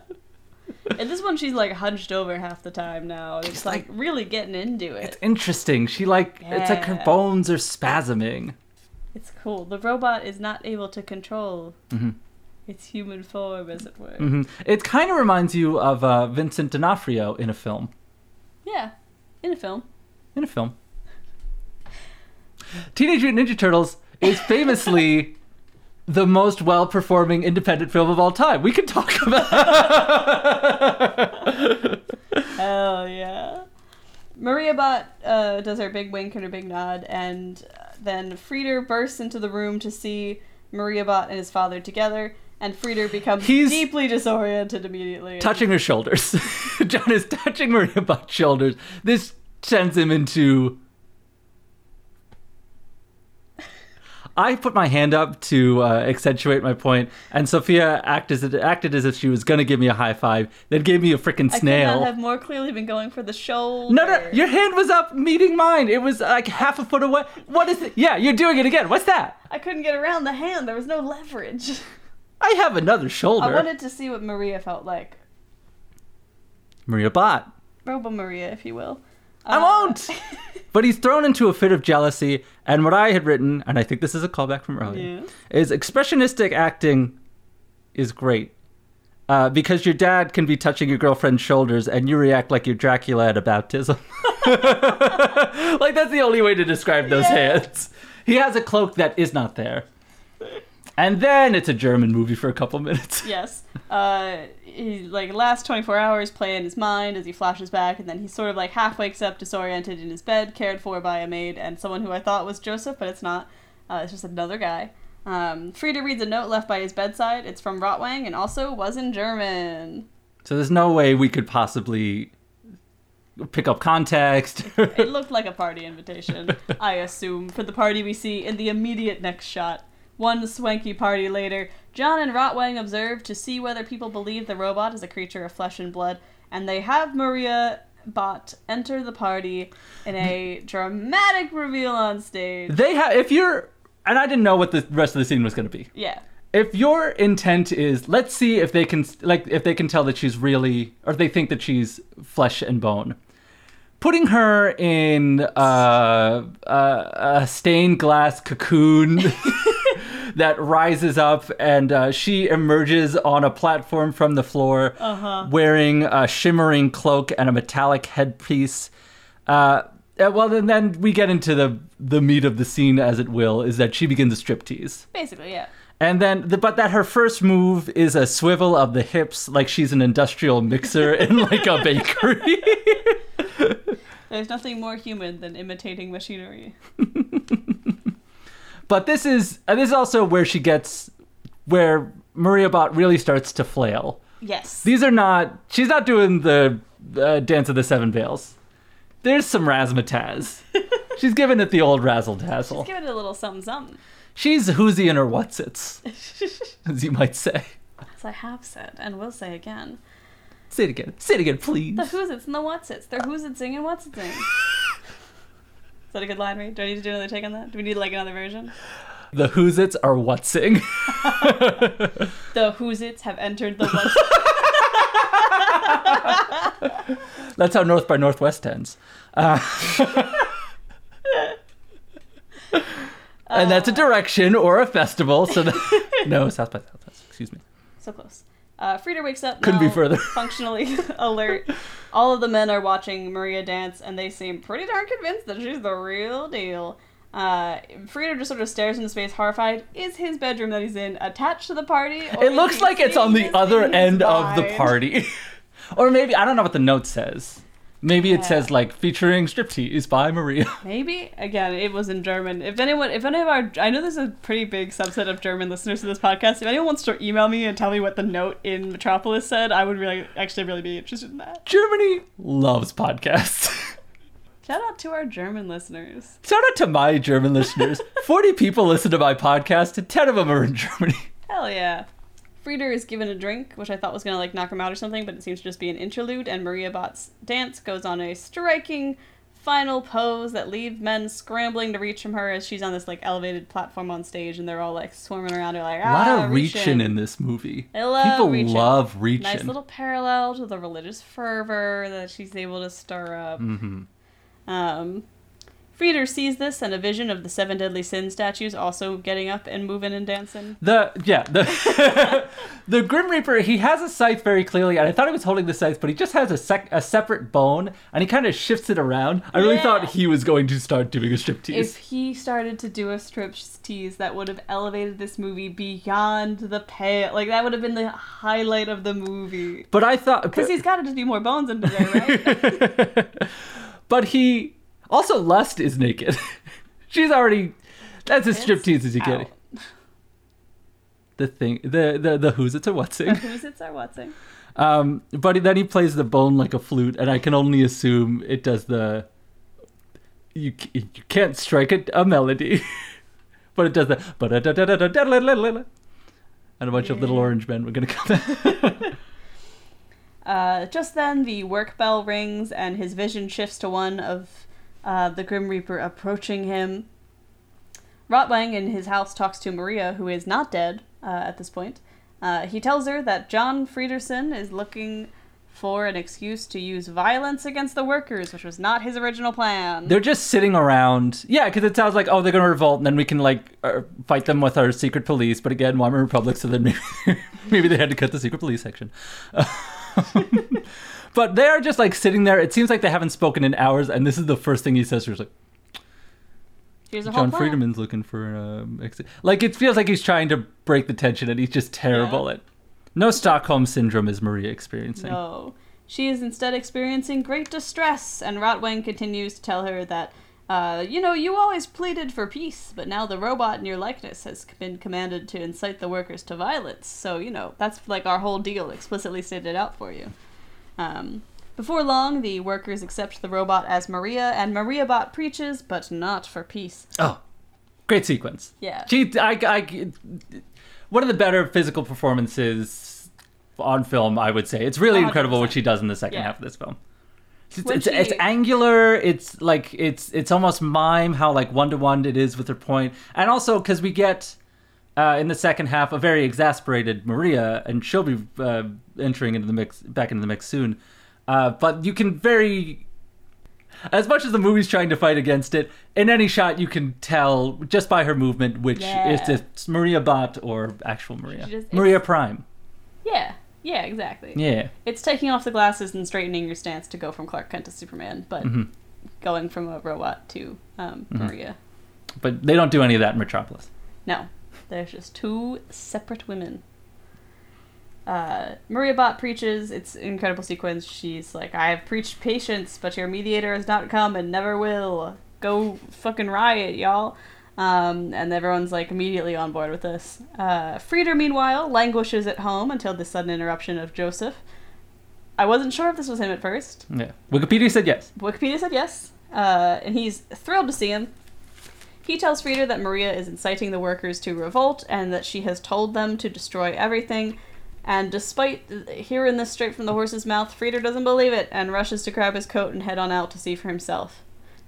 And this one, she's, like, hunched over half the time now. It's, She's like, like- really getting into it. It's interesting. She like it's like her bones are spasming. It's cool. The robot is not able to control Mhm. its human form, as it were. hmm It kind of reminds you of uh, Vincent D'Onofrio in a film. Yeah, in a film. in a film. Teenage Mutant Ninja Turtles is famously the most well performing independent film of all time. We can talk about Hell yeah. Maria Bot uh, does her big wink and her big nod, and uh, then Freder bursts into the room to see Maria Bot and his father together, and Freder becomes He's- deeply disoriented immediately. touching her shoulders. John is touching Maria Bot's shoulders. This sends him into. I put my hand up to uh, accentuate my point, and Sophia acted as, acted as if she was going to give me a high five, then gave me a freaking I could snail. have more clearly been going for the shoulder. No, no, your hand was up meeting mine. It was like half a foot away. What is it? Yeah, you're doing it again. What's that? I couldn't get around the hand. There was no leverage. I have another shoulder. I wanted to see what Maria felt like. Maria Bot. Robo Maria, if you will. I Uh, won't. But he's thrown into a fit of jealousy, and what I had written, and I think this is a callback from earlier, Yes. is expressionistic acting is great. Uh, because your dad can be touching your girlfriend's shoulders and you react like you're Dracula at a baptism. like, that's the only way to describe those Yeah. hands. He has a cloak that is not there. And then it's a German movie for a couple minutes. Yes. Uh, he like last 24 hours play in his mind as he flashes back, and then he sort of like half wakes up disoriented in his bed, cared for by a maid and someone who I thought was Joseph, but it's not. Uh, it's just another guy. Um, Freder reads a note left by his bedside. It's from Rotwang and also was in German. So there's no way we could possibly pick up context. It looked like a party invitation, I assume, for the party we see in the immediate next shot. One swanky party later, John and Rotwang observe to see whether people believe the robot is a creature of flesh and blood, and they have Maria Bot enter the party in a dramatic reveal on stage. they have if you're and I didn't know what the rest of the scene was going to be. Yeah. If your intent is let's see if they can like if they can tell that she's really or they think that she's flesh and bone. Putting her in uh, uh, a stained glass cocoon that rises up and uh, she emerges on a platform from the floor Uh-huh. wearing a shimmering cloak and a metallic headpiece. Uh, well, then, then we get into the the meat of the scene, as it will, is that she begins a striptease. Basically, yeah. And then, the, but that her first move is a swivel of the hips, like she's an industrial mixer in like a bakery. There's nothing more human than imitating machinery. but this is this is also where she gets where Maria Bot really starts to flail. Yes. These are not. She's not doing the uh, dance of the seven veils. There's some razzmatazz. she's giving it the old razzle dazzle. Give it a little something something. She's who's in her what's its, as you might say. As I have said, and will say again. Say it again. Say it again, please. The who's it's and the what's it's. They're who's it sing and what's it sing. Is that a good line, Reed? Do I need to do another take on that? Do we need like another version? The who's its are whatsing. The who's it's have entered the what's That's how North by Northwest ends. Uh, and that's a direction or a festival. So that, no, South by Southwest. Excuse me. So close. Uh, Freder wakes up. Couldn't be further. functionally alert. All of the men are watching Maria dance, and they seem pretty darn convinced that she's the real deal. Uh, Freder just sort of stares into space, horrified. Is his bedroom that he's in attached to the party? or It looks like it's on the other end of the party. or maybe, I don't know what the note says. Maybe it says like featuring striptease by Maria. Maybe again, it was in German. If anyone, if any of our, I know there's a pretty big subset of German listeners to this podcast. If anyone wants to email me and tell me what the note in Metropolis said, I would really, actually, really be interested in that. Germany loves podcasts. Shout out to our German listeners. Shout out to my German listeners. 40 people listen to my podcast, and 10 of them are in Germany. Hell yeah. Freder is given a drink, which I thought was gonna like knock him out or something, but it seems to just be an interlude. And Maria Bot's dance goes on a striking final pose that leaves men scrambling to reach from her as she's on this like elevated platform on stage, and they're all like swarming around her like ah, A lot ah, of reach reaching in." in this movie. I love People reaching. love reaching. Nice little parallel to the religious fervor that she's able to stir up. hmm Um, Freder sees this and a vision of the seven deadly sin statues also getting up and moving and dancing. The yeah the the Grim Reaper he has a scythe very clearly and I thought he was holding the scythe but he just has a sec- a separate bone and he kind of shifts it around. I really Yeah. thought he was going to start doing a striptease. If he started to do a strip tease, that would have elevated this movie beyond the pale. Like that would have been the highlight of the movie. but I thought Because he's got to just be more bones in there, right? but he also, Lust is naked. She's already. That's as striptease as you get. The thing, the the the who's it's a what's it? Who's it's a what's it? Um, but then he plays the bone like a flute, and I can only assume it does the. You you can't strike a, a melody, but it does the but da da da da da da da and a bunch yeah. of little orange men were gonna come. uh, just then, the work bell rings, and his vision shifts to one of uh, the Grim Reaper approaching him. Rotwang in his house talks to Maria, who is not dead uh, at this point. Uh, he tells her that John Fredersen is looking for an excuse to use violence against the workers, which was not his original plan. They're just sitting around. Yeah, because it sounds like oh they're gonna revolt, and then we can like uh, fight them with our secret police. But again, Weimar Republic, so then maybe maybe they had to cut the secret police section. but they are just like sitting there. It seems like they haven't spoken in hours, and this is the first thing he says. He's like. Here's a whole John. Friedman's looking for um, exit. Like it feels like he's trying to break the tension, and he's just terrible at. No Stockholm syndrome is Maria experiencing. No. She is instead experiencing great distress, and Rotwang continues to tell her that Uh, you know, you always pleaded for peace, but now the robot in your likeness has been commanded to incite the workers to violence. So, you know, that's like our whole deal explicitly stated out for you. Um, before long, the workers accept the robot as Maria, and Maria Bot preaches, but not for peace. Oh, great sequence. Yeah. She, I, I, one of the better physical performances on film, I would say. It's really incredible what she does in the second Yeah. half of this film. It's, it's, it's angular. It's like it's it's almost mime how like one to one it is with her point, and also because we get uh, in the second half a very exasperated Maria, and she'll be uh, entering into the mix back into the mix soon. Uh, but you can very as much as the movie's trying to fight against it, in any shot you can tell just by her movement which Yeah. if it's Maria Bot or actual Maria. Just- Maria Prime. Yeah, yeah, exactly. Yeah. It's taking off the glasses and straightening your stance to go from Clark Kent to Superman, but Mm-hmm. going from a robot to um, Maria. But they don't do any of that in Metropolis. No, there's just two separate women. Uh, Maria Bot preaches. It's an incredible sequence. She's like, "I have preached patience, but your mediator has not come and never will. Go fucking riot, y'all." Um, and everyone's like immediately on board with this. Uh, Freder, meanwhile, languishes at home until the sudden interruption of Joseph. I wasn't sure if this was him at first. Yeah. Wikipedia said yes. Wikipedia said yes, uh, and he's thrilled to see him. He tells Freder that Maria is inciting the workers to revolt and that she has told them to destroy everything. And despite hearing this straight from the horse's mouth, Freder doesn't believe it and rushes to grab his coat and head on out to see for himself.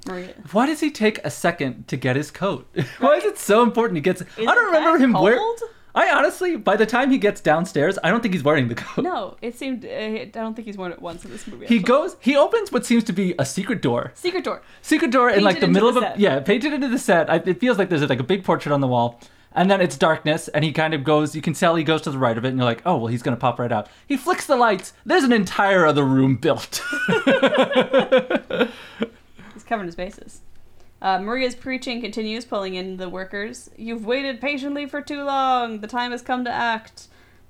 Maria. Why does he take a second to get his coat? Why is it so important he gets I don't remember him wear cold? I honestly, by the time he gets downstairs, I don't think he's wearing the coat. No, it seemed. Uh, I don't think he's worn it once in this movie. He actually. goes, he opens what seems to be a secret door. Secret door. Secret door in like the middle the of a set. yeah, painted into the set. I, it feels like there's like a big portrait on the wall, and then it's darkness, and he kind of goes. You can tell he goes to the right of it, and you're like, oh well, he's gonna pop right out. He flicks the lights. There's an entire other room built. He's covering his bases. Uh, Maria's preaching continues, pulling in the workers. You've waited patiently for too long. The time has come to act.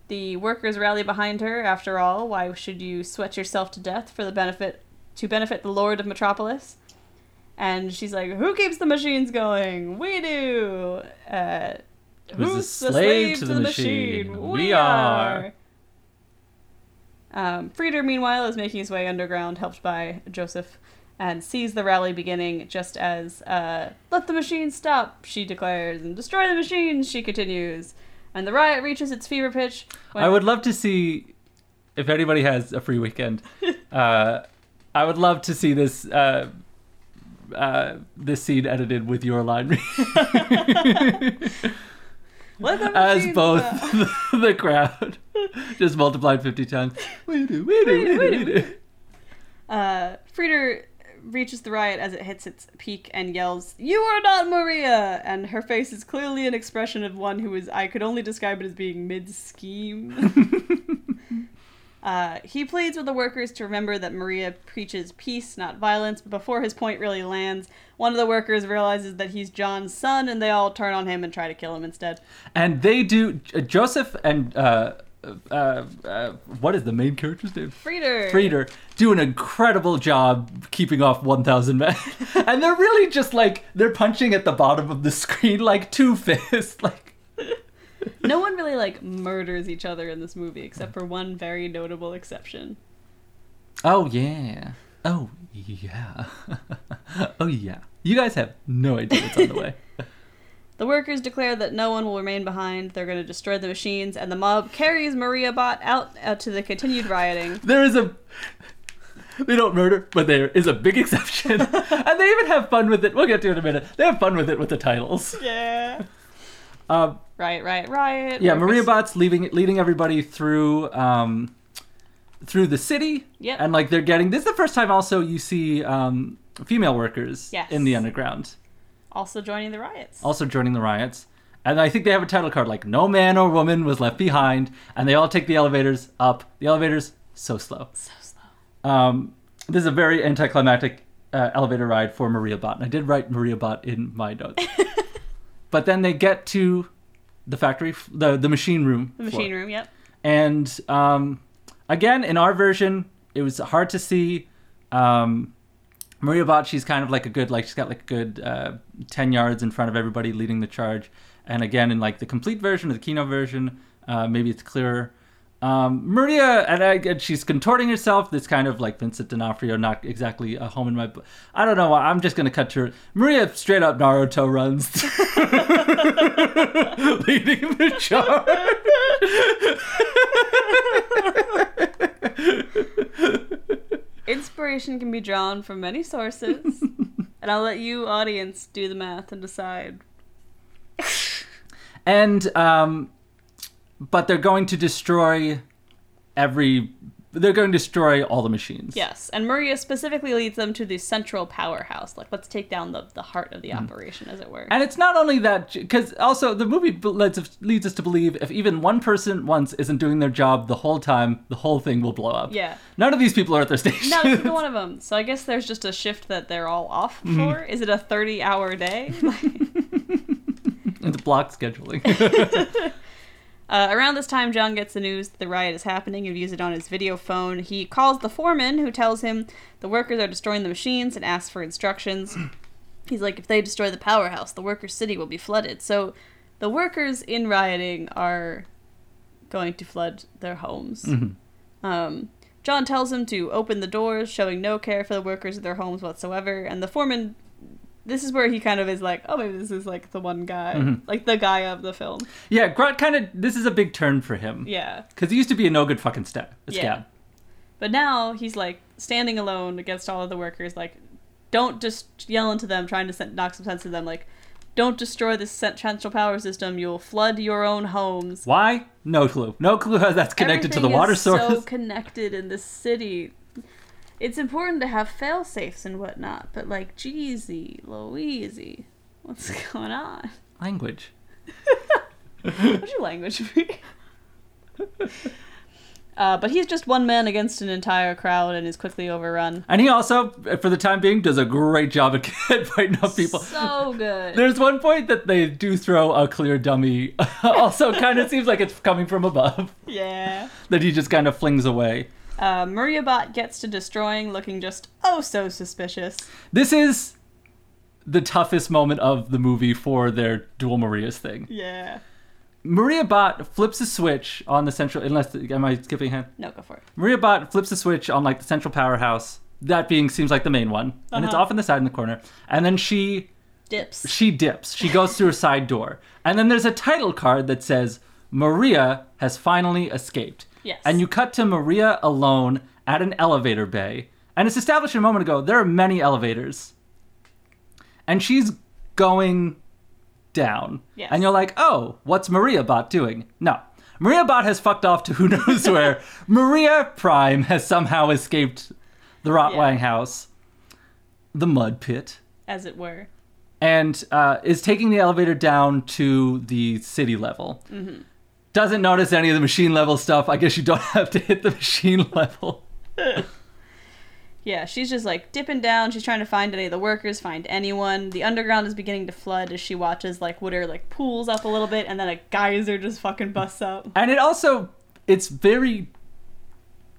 The workers rally behind her. After all, why should you sweat yourself to death for the benefit to benefit the Lord of Metropolis? And she's like, "Who keeps the machines going? We do. Uh, Who's the who's slave to the machine? We are." Um, Freder, meanwhile, is making his way underground, helped by Joseph, and sees the rally beginning just as, uh, let the machines stop, she declares, and destroy the machines, she continues. And the riot reaches its fever pitch. When I would love to see if anybody has a free weekend. uh, I would love to see this uh, uh, this scene edited with your line Let the as both stop. the, crowd just multiplied fifty times. We do, we do, we do, we do. Uh, Freder reaches the riot as it hits its peak and yells, You are not Maria! And her face is clearly an expression of one who is, I could only describe it as being mid scheme. uh, he pleads with the workers to remember that Maria preaches peace, not violence, but before his point really lands, one of the workers realizes that he's John's son and they all turn on him and try to kill him instead. And they do. Joseph and uh, uh, uh, what is the main character's name? Freder! Freder do an incredible job keeping off 1,000 men. and they're really just like, they're punching at the bottom of the screen like two fists. Like, No one really, like, murders each other in this movie except for one very notable exception. oh, yeah. Oh, yeah. oh, yeah. You guys have no idea what's on the way. The workers declare that no one will remain behind. They're going to destroy the machines, and the mob carries Maria Bot out, out to the continued rioting. There is a. They don't murder, but there is a big exception. and they even have fun with it. We'll get to it in a minute. They have fun with it with the titles. Yeah. Um, Riot, riot, riot. yeah, Workers- Maria Bot's leading leading everybody through um, through the city. Yep. And like they're getting this is the first time also you see um, female workers Yes. in the underground Also joining the riots. also joining the riots. And I think they have a title card like "No man or woman was left behind," and they all take the elevators up. The elevators so slow. So slow. Um, this is a very anticlimactic uh, elevator ride for Maria Bot, and I did write Maria Bot in my notes. but then they get to the factory, the the machine room, The floor. machine room, yep. and um, again in our version, it was hard to see um, Maria she's kind of like a good, like she's got like a good uh, ten yards in front of everybody, leading the charge. And again, in like the complete version or the Kino version, uh, maybe it's clearer. Um, Maria, and, I, and she's contorting herself. This kind of like Vincent D'Onofrio, not exactly a home in my. I don't know. I'm just gonna cut to her. Maria straight up Naruto runs, leading the charge. Inspiration can be drawn from many sources, and I'll let you, audience, do the math and decide. and um, but they're going to destroy every they're going to destroy all the machines. Yes, and Maria specifically leads them to the central powerhouse. Like, let's take down the, the heart of the mm. operation, as it were. And it's not only that, because also the movie leads, leads us to believe if even one person once isn't doing their job the whole time, the whole thing will blow up. Yeah. None of these people are at their station. No, not a one of them. So I guess there's just a shift that they're all off mm-hmm. for. Mm. Is it a 30 hour day? it's block scheduling. Uh, around this time, John gets the news that the riot is happening and views it on his video phone. He calls the foreman, who tells him the workers are destroying the machines and asks for instructions. He's like, if they destroy the powerhouse, the workers' city will be flooded. So the workers in rioting are going to flood their homes. Mm-hmm. Um, John tells him to open the doors, showing no care for the workers of their homes whatsoever, and the foreman this is where he kind of is like, oh, maybe this is like the one guy, mm-hmm. like the guy of the film. Yeah, Grot kind of. This is a big turn for him. Yeah, because he used to be a no good fucking stab. Yeah. But now he's like standing alone against all of the workers. Like, don't just yell into them, trying to knock some sense into them. Like, don't destroy the central power system. You'll flood your own homes. Why? No clue. No clue how that's connected Everything to the water source. So connected in the city it's important to have fail safes and whatnot, but like, Jeezy, Louise, what's going on? Language. What's your language be? Uh, but he's just one man against an entire crowd and is quickly overrun. And he also, for the time being, does a great job at fighting off people. So good. There's one point that they do throw a clear dummy. also, kind of seems like it's coming from above. Yeah. That he just kind of flings away. Uh, Maria Bot gets to destroying, looking just oh so suspicious. This is the toughest moment of the movie for their dual Marias thing. Yeah. Maria Bot flips a switch on the central. Unless am I skipping ahead? No, go for it. Maria Bot flips a switch on like the central powerhouse. That being seems like the main one, and uh-huh. it's off in the side in the corner. And then she dips. She dips. She goes through a side door, and then there's a title card that says Maria has finally escaped. Yes. And you cut to Maria alone at an elevator bay. And it's established a moment ago there are many elevators. And she's going down. Yes. And you're like, oh, what's Maria Bot doing? No. Maria Bot has fucked off to who knows where. Maria Prime has somehow escaped the Rotwang yeah. house, the mud pit, as it were, and uh, is taking the elevator down to the city level. Mm-hmm doesn't notice any of the machine level stuff. I guess you don't have to hit the machine level. yeah, she's just like dipping down. She's trying to find any of the workers, find anyone. The underground is beginning to flood as she watches like water like pools up a little bit, and then a geyser just fucking busts up. And it also it's very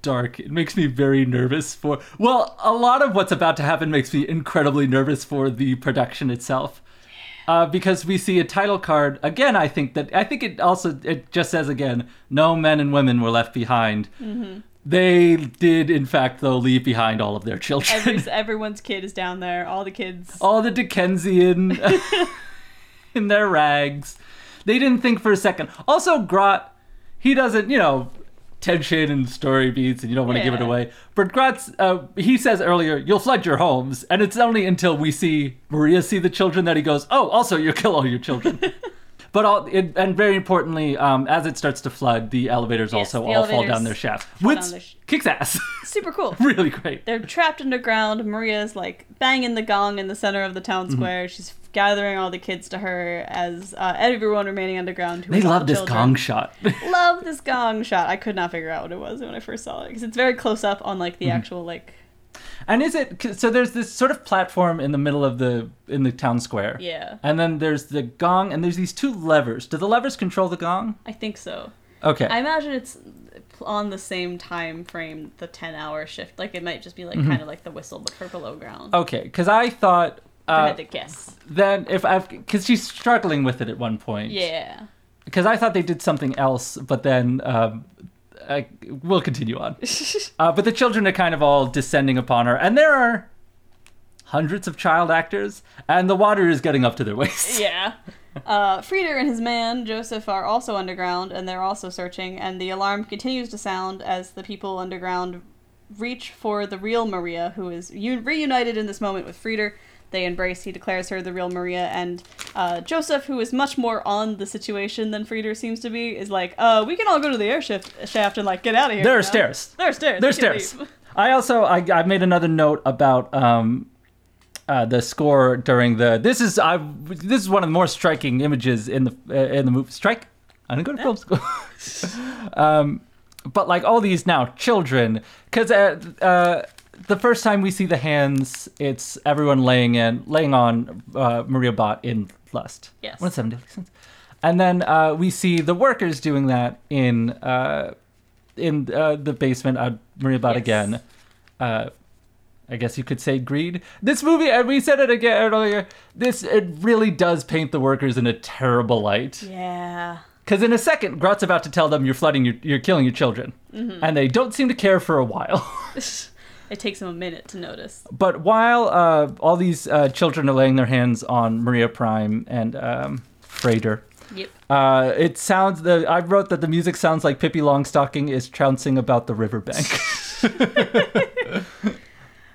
dark. It makes me very nervous for well, a lot of what's about to happen makes me incredibly nervous for the production itself uh, because we see a title card again. I think that I think it also it just says again, no men and women were left behind. Mm-hmm. They did, in fact, though, leave behind all of their children. Every, everyone's kid is down there. All the kids. All the Dickensian in their rags. They didn't think for a second. Also, Grot, he doesn't, you know, tension and story beats, and you don't want to yeah. give it away. But Gratz, uh, he says earlier, "You'll flood your homes," and it's only until we see Maria see the children that he goes, "Oh, also you'll kill all your children." but all it, and very importantly, um, as it starts to flood, the elevators yes, also the all elevators fall down their shaft, which sh- kicks ass. Super cool. really great. They're trapped underground. Maria's like banging the gong in the center of the town mm-hmm. square. She's gathering all the kids to her as uh, everyone remaining underground. they love the this gong shot. love this gong shot. I could not figure out what it was when I first saw it because it's very close up on like the mm-hmm. actual like. And is it so? There's this sort of platform in the middle of the in the town square. Yeah. And then there's the gong, and there's these two levers. Do the levers control the gong? I think so. Okay. I imagine it's on the same time frame the 10 hour shift. Like it might just be like Mm-hmm. kind of like the whistle but for below ground. Okay, because I thought I uh, had to guess. then if I've because she's struggling with it at one point. Yeah. Because I thought they did something else, but then um, I, we'll continue on. Uh, but the children are kind of all descending upon her, and there are hundreds of child actors, and the water is getting up to their waists. yeah. Uh, Freder and his man, Joseph, are also underground, and they're also searching, and the alarm continues to sound as the people underground reach for the real Maria, who is u- reunited in this moment with Freder. They embrace, he declares her the real Maria, and uh, Joseph, who is much more on the situation than Freder seems to be, is like, uh, we can all go to the air shaft and, like, get out of here. There you are know? stairs. There are stairs. There are stairs. leave. I also I, I made another note about um, uh, the score during the. This is I. This is one of the more striking images in the uh, in the movie. Strike. I didn't go to film school. um, but like all these now children, because uh, uh, the first time we see the hands, it's everyone laying in laying on uh, Maria Bot in lust. Yes. One of seven deadly sins. And then uh, we see the workers doing that in uh, in uh, the basement. Uh, Maria Bot Yes. again. Uh, I guess you could say greed. This movie, and we said it again earlier. This it really does paint the workers in a terrible light. Yeah. Because in a second, Grot's about to tell them you're flooding, your, you're killing your children, Mm-hmm. and they don't seem to care for a while. it takes him a minute to notice. but while uh, all these uh, children are laying their hands on Maria Prime and um, Freder, Yep. uh, it sounds. The I wrote that the music sounds like Pippi Longstocking is trouncing about the riverbank.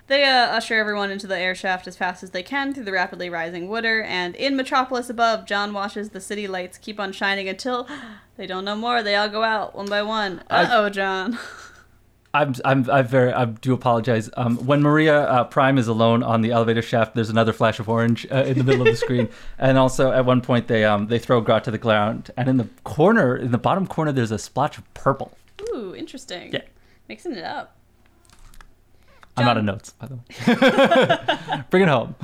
They uh, usher everyone into the air shaft as fast as they can through the rapidly rising water, and in Metropolis above, John watches the city lights keep on shining until they don't know more. They all go out one by one. Uh oh, John. I'm, I'm, I very, I do apologize. Um, when Maria uh, Prime is alone on the elevator shaft, there's another flash of orange uh, in the middle of the screen, and also at one point they, um, they throw Grot to the ground, and in the corner, in the bottom corner, there's a splotch of purple. Ooh, interesting. Yeah. Mixing it up. I'm out of notes, by the way. Bring it home.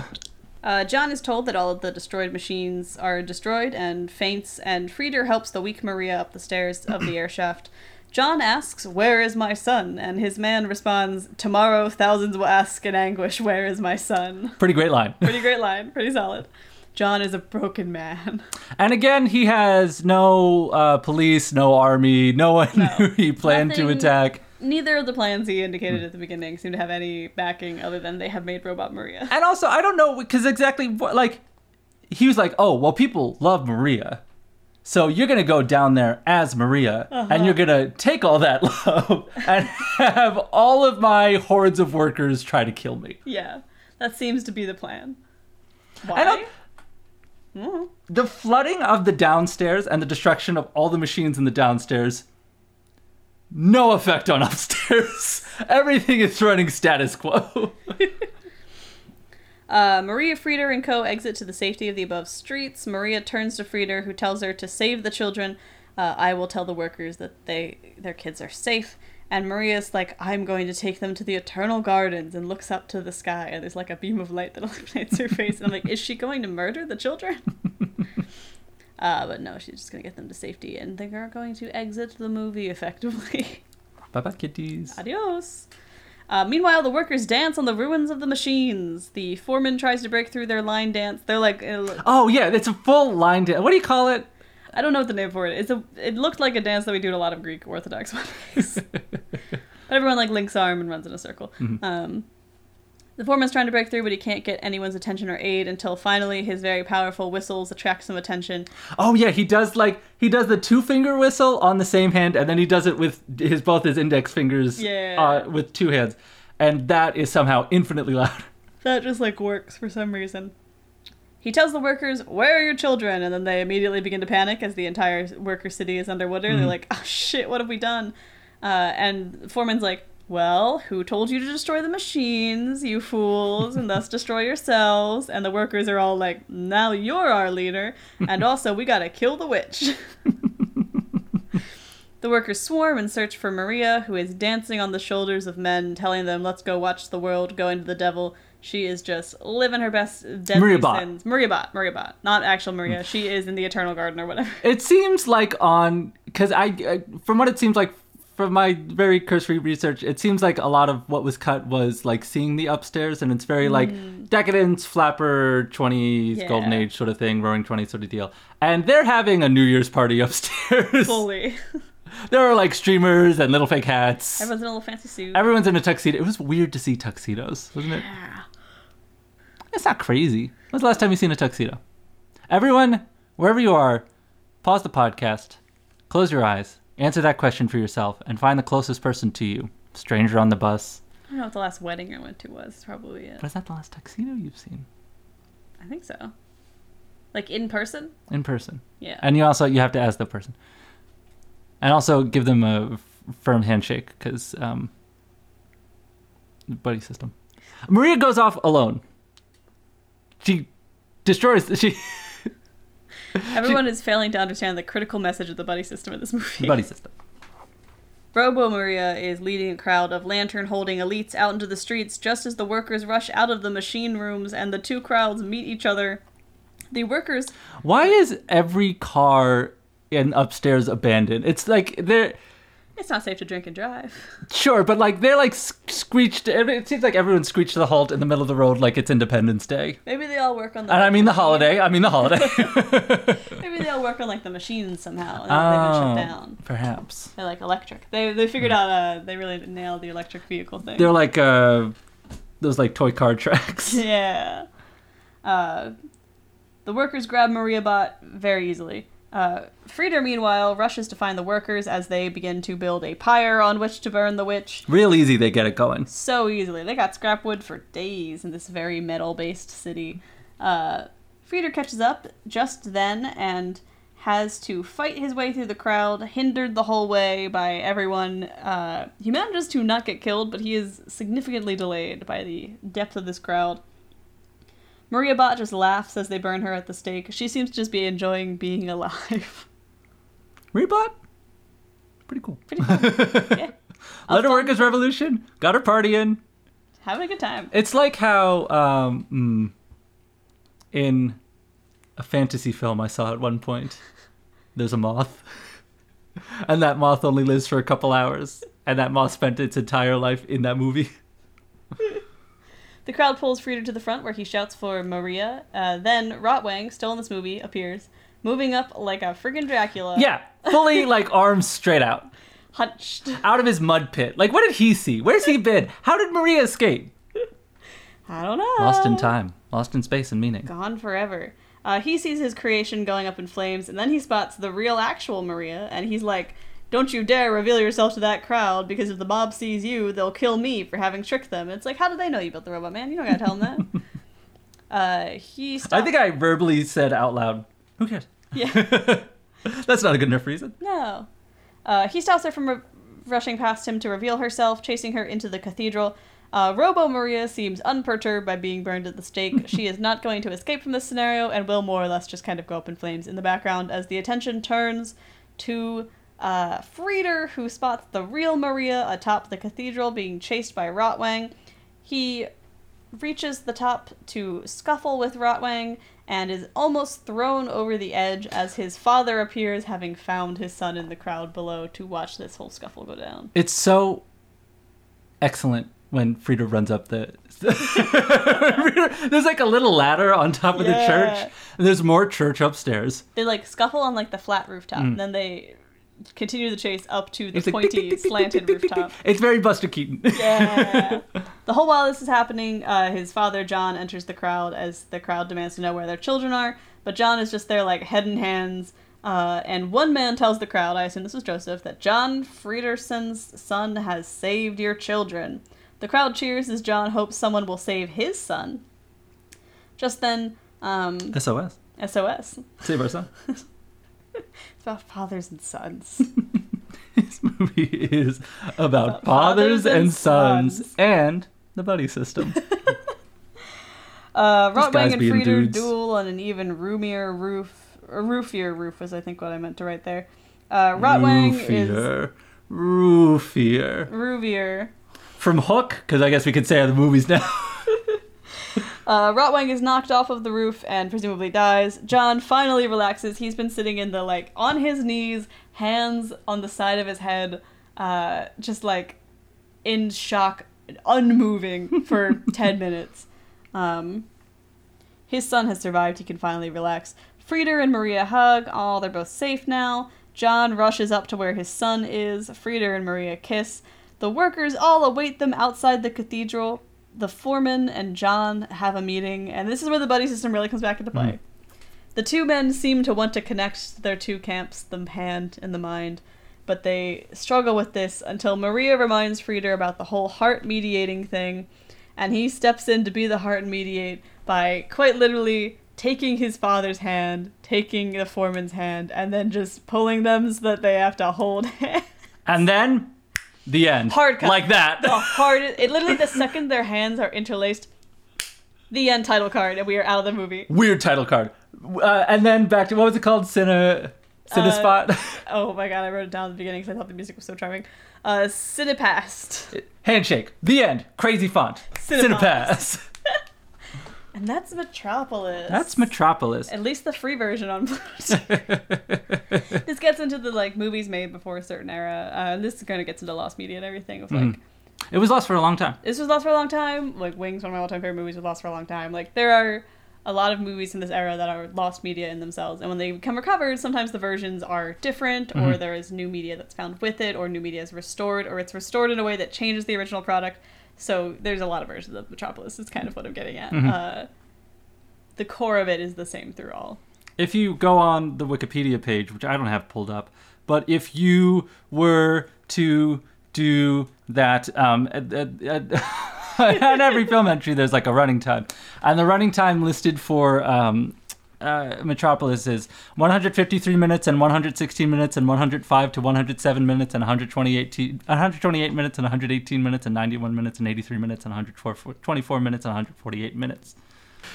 Uh, John is told that all of the destroyed machines are destroyed and faints, and Freder helps the weak Maria up the stairs of the air shaft. John asks, Where is my son? And his man responds, Tomorrow thousands will ask in anguish, Where is my son? Pretty great line. Pretty great line, pretty solid. John is a broken man. And again, he has no uh, police, no army, no one No. who he planned to attack. Neither of the plans he indicated at the beginning seem to have any backing other than they have made Robot Maria. And also, I don't know because exactly like he was like, oh well, people love Maria, so you're gonna go down there as Maria, and you're gonna take all that love and have all of my hordes of workers try to kill me. Yeah, that seems to be the plan. Why? Mhm. The flooding of the downstairs and the destruction of all the machines in the downstairs. No effect on upstairs. Everything is running status quo. Uh, Maria, Freder, and co exit to the safety of the above streets. Maria turns to Freder, who tells her to save the children. Uh, I will tell the workers that they their kids are safe. And Maria's like, I'm going to take them to the eternal gardens, and looks up to the sky, and there's like a beam of light that illuminates her face. And I'm like, is she going to murder the children? uh, but no, she's just going to get them to safety, and they are going to exit the movie effectively. bye bye, kitties. Adios. Uh, meanwhile, the workers dance on the ruins of the machines. The foreman tries to break through their line dance. They're like, uh, Oh yeah, it's a full line. dance. what do you call it? I don't know what the name for it. It's a, it looked like a dance that we do in a lot of Greek Orthodox weddings. but everyone like links arm and runs in a circle. Um, the foreman's trying to break through, but he can't get anyone's attention or aid until finally his very powerful whistles attract some attention. Oh yeah, he does like he does the two finger whistle on the same hand, and then he does it with his both his index fingers Yeah. uh, with two hands, and that is somehow infinitely loud. That just like works for some reason. He tells the workers, "Where are your children?" And then they immediately begin to panic as the entire worker city is underwater. They're like, "Oh shit, what have we done?" Uh, and the Foreman's like, "Well, who told you to destroy the machines, you fools, and thus destroy yourselves?" And the workers are all like, "Now you're our leader, and also we gotta kill the witch." The workers swarm and search for Maria, who is dancing on the shoulders of men, telling them, "Let's go watch the world go into the devil." She is just living her best deadly Maria Bott. sins. Maria Bot, Maria Bot, not actual Maria. Mm. She is in the Eternal Garden or whatever. It seems like on because I, I from what it seems like from my very cursory research, it seems like a lot of what was cut was like seeing the upstairs, and it's very like mm. decadence, flapper, 20s, golden age sort of thing, roaring 20s sort of deal. And they're having a New Year's party upstairs. Fully. there are like streamers and little fake hats. Everyone's in a little fancy suit. Everyone's in a tuxedo. It was weird to see tuxedos, wasn't it? Yeah. It's not crazy. When's the last time you seen a tuxedo? Everyone, wherever you are, pause the podcast, close your eyes, answer that question for yourself, and find the closest person to you. Stranger on the bus. I don't know what the last wedding I went to was. Probably it. Is that the last tuxedo you've seen I think so. Like in person? in person? Yeah. And you also you have to ask the person, and also give them a f- firm handshake because um, buddy system. Maria goes off alone. She destroys. She Everyone is failing to understand the critical message of the buddy system in this movie. buddy system. Robo Maria is leading a crowd of lantern holding elites out into the streets just as the workers rush out of the machine rooms and the two crowds meet each other. The workers Why is every car in upstairs abandoned? It's like they're it's not safe to drink and drive. sure, but like they're like screeched. It seems like everyone screeched to the halt in the middle of the road, like it's Independence Day. Maybe they all work on the And I mean the holiday. I mean the holiday. Maybe they all work on like the machines somehow and they've been Oh, shut down. Perhaps They're like electric. They they figured out uh they really nailed the electric vehicle thing. they're like uh those like toy car tracks. Yeah. Uh, the workers grab Maria Bot very easily. Uh, Freder, meanwhile, rushes to find the workers as they begin to build a pyre on which to burn the witch. Real easy, they get it going. So easily. They got scrap wood for days in this very metal based city. Uh, Freder catches up just then and has to fight his way through the crowd, hindered the whole way by everyone. Uh, he manages to not get killed, but he is significantly delayed by the depth of this crowd. Maria Bot just laughs as they burn her at the stake. She seems to just be enjoying being alive. Rebot? Pretty cool. Pretty cool. Yeah. Let her fun- workers revolution. Got her partying. Having a good time. It's like how um, mm, in a fantasy film I saw at one point, there's a moth, and that moth only lives for a couple hours, and that moth spent its entire life in that movie. The crowd pulls Freder to the front where he shouts for Maria. Uh, then Rotwang, still in this movie, appears, moving up like a friggin' Dracula. Yeah, fully like arms straight out, Hunched. out of his mud pit. Like, what did he see? Where's he been? How did Maria escape? I don't know. Lost in time, lost in space and meaning. Gone forever. Uh, he sees his creation going up in flames, and then he spots the real, actual Maria, and he's like, Don't you dare reveal yourself to that crowd, because if the mob sees you, they'll kill me for having tricked them. It's like, how do they know you built the robot, man? You don't gotta tell them that. uh, he stops. I think I verbally said out loud, "Who cares?" Yeah. That's not a good enough reason. No. Uh, he stops her from r rushing past him to reveal herself, chasing her into the cathedral. Uh, Robo Maria seems unperturbed by being burned at the stake. she is not going to escape from this scenario and will more or less just kind of go up in flames in the background as the attention turns to uh, Freder, who spots the real Maria atop the cathedral being chased by Rotwang. He reaches the top to scuffle with Rotwang and is almost thrown over the edge as his father appears, having found his son in the crowd below to watch this whole scuffle go down. It's so excellent when Freder runs up the. there's like a little ladder on top of the church, and there's more church upstairs. They like scuffle on like the flat rooftop, and then they continue the chase up to the It's pointy, tick, slanted rooftop. It's very Buster Keaton. Yeah. the whole while this is happening, uh, his father John enters the crowd as the crowd demands to know where their children are. But John is just there, like head in hands. Uh, and one man tells the crowd, I assume this was Joseph, that John Fredersen's son has saved your children. The crowd cheers as John hopes someone will save his son. Just then, um, SOS. SOS. Save our son. About fathers and sons. This movie is about, About fathers, fathers and, sons, sons. and the buddy system. Uh, Rotwang and Freder dudes. duel on an even roomier roof. Roofier roof was, I think, what I meant to write there. Uh, Rotwang is Rufio. Rufio. Rufio. From Hook, because I guess we could say the movies now. Uh, Rotwang is knocked off of the roof and presumably dies. John finally relaxes. He's been sitting in the, like, on his knees, hands on the side of his head, uh, just like in shock, unmoving for 10 minutes. Um, his son has survived. He can finally relax. Freder and Maria hug. Oh, they're both safe now. John rushes up to where his son is. Freder and Maria kiss. The workers all await them outside the cathedral. The foreman and John have a meeting, and this is where the buddy system really comes back into play. Mhm. The two men seem to want to connect their two camps, the hand and the mind, but they struggle with this until Maria reminds Freder about the whole heart mediating thing, and he steps in to be the heart and mediate by quite literally taking his father's hand, taking the foreman's hand, and then just pulling them so that they have to hold hands. And then the end. Hard cut. Like that. the hardest. It literally the second their hands are interlaced, the end title card, and we are out of the movie. Weird title card. Uh, and then back to what was it called? Cine Cinespot? Oh my god, I wrote it down at the beginning because I thought the music was so charming. Uh, Cinepast, Handshake. The end. Crazy font. Cinepass. Cinepass. and that's Metropolis. That's Metropolis. At least the free version on Blu-ray. this gets into the like movies made before a certain era. Uh, this kind of gets into lost media and everything of like Mhm. It was lost for a long time. this was lost for a long time. Like Wings, one of my all-time favorite movies, was lost for a long time. Like there are a lot of movies in this era that are lost media in themselves, and when they become recovered, sometimes the versions are different, or Mhm. there is new media that's found with it, or new media is restored, or it's restored in a way that changes the original product. So there's a lot of versions of Metropolis. Is kind of what I'm getting at. Mhm. Uh, the core of it is the same through all. If you go on the Wikipedia page, which I don't have pulled up, but if you were to do that, um, at, at, at, on every film entry, there's like a running time, and the running time listed for um, uh, Metropolis is 153 minutes and 116 minutes and 105 to 107 minutes and 128 t- 128 minutes and 118 minutes and 91 minutes and 83 minutes and 124 24 minutes and 148 minutes.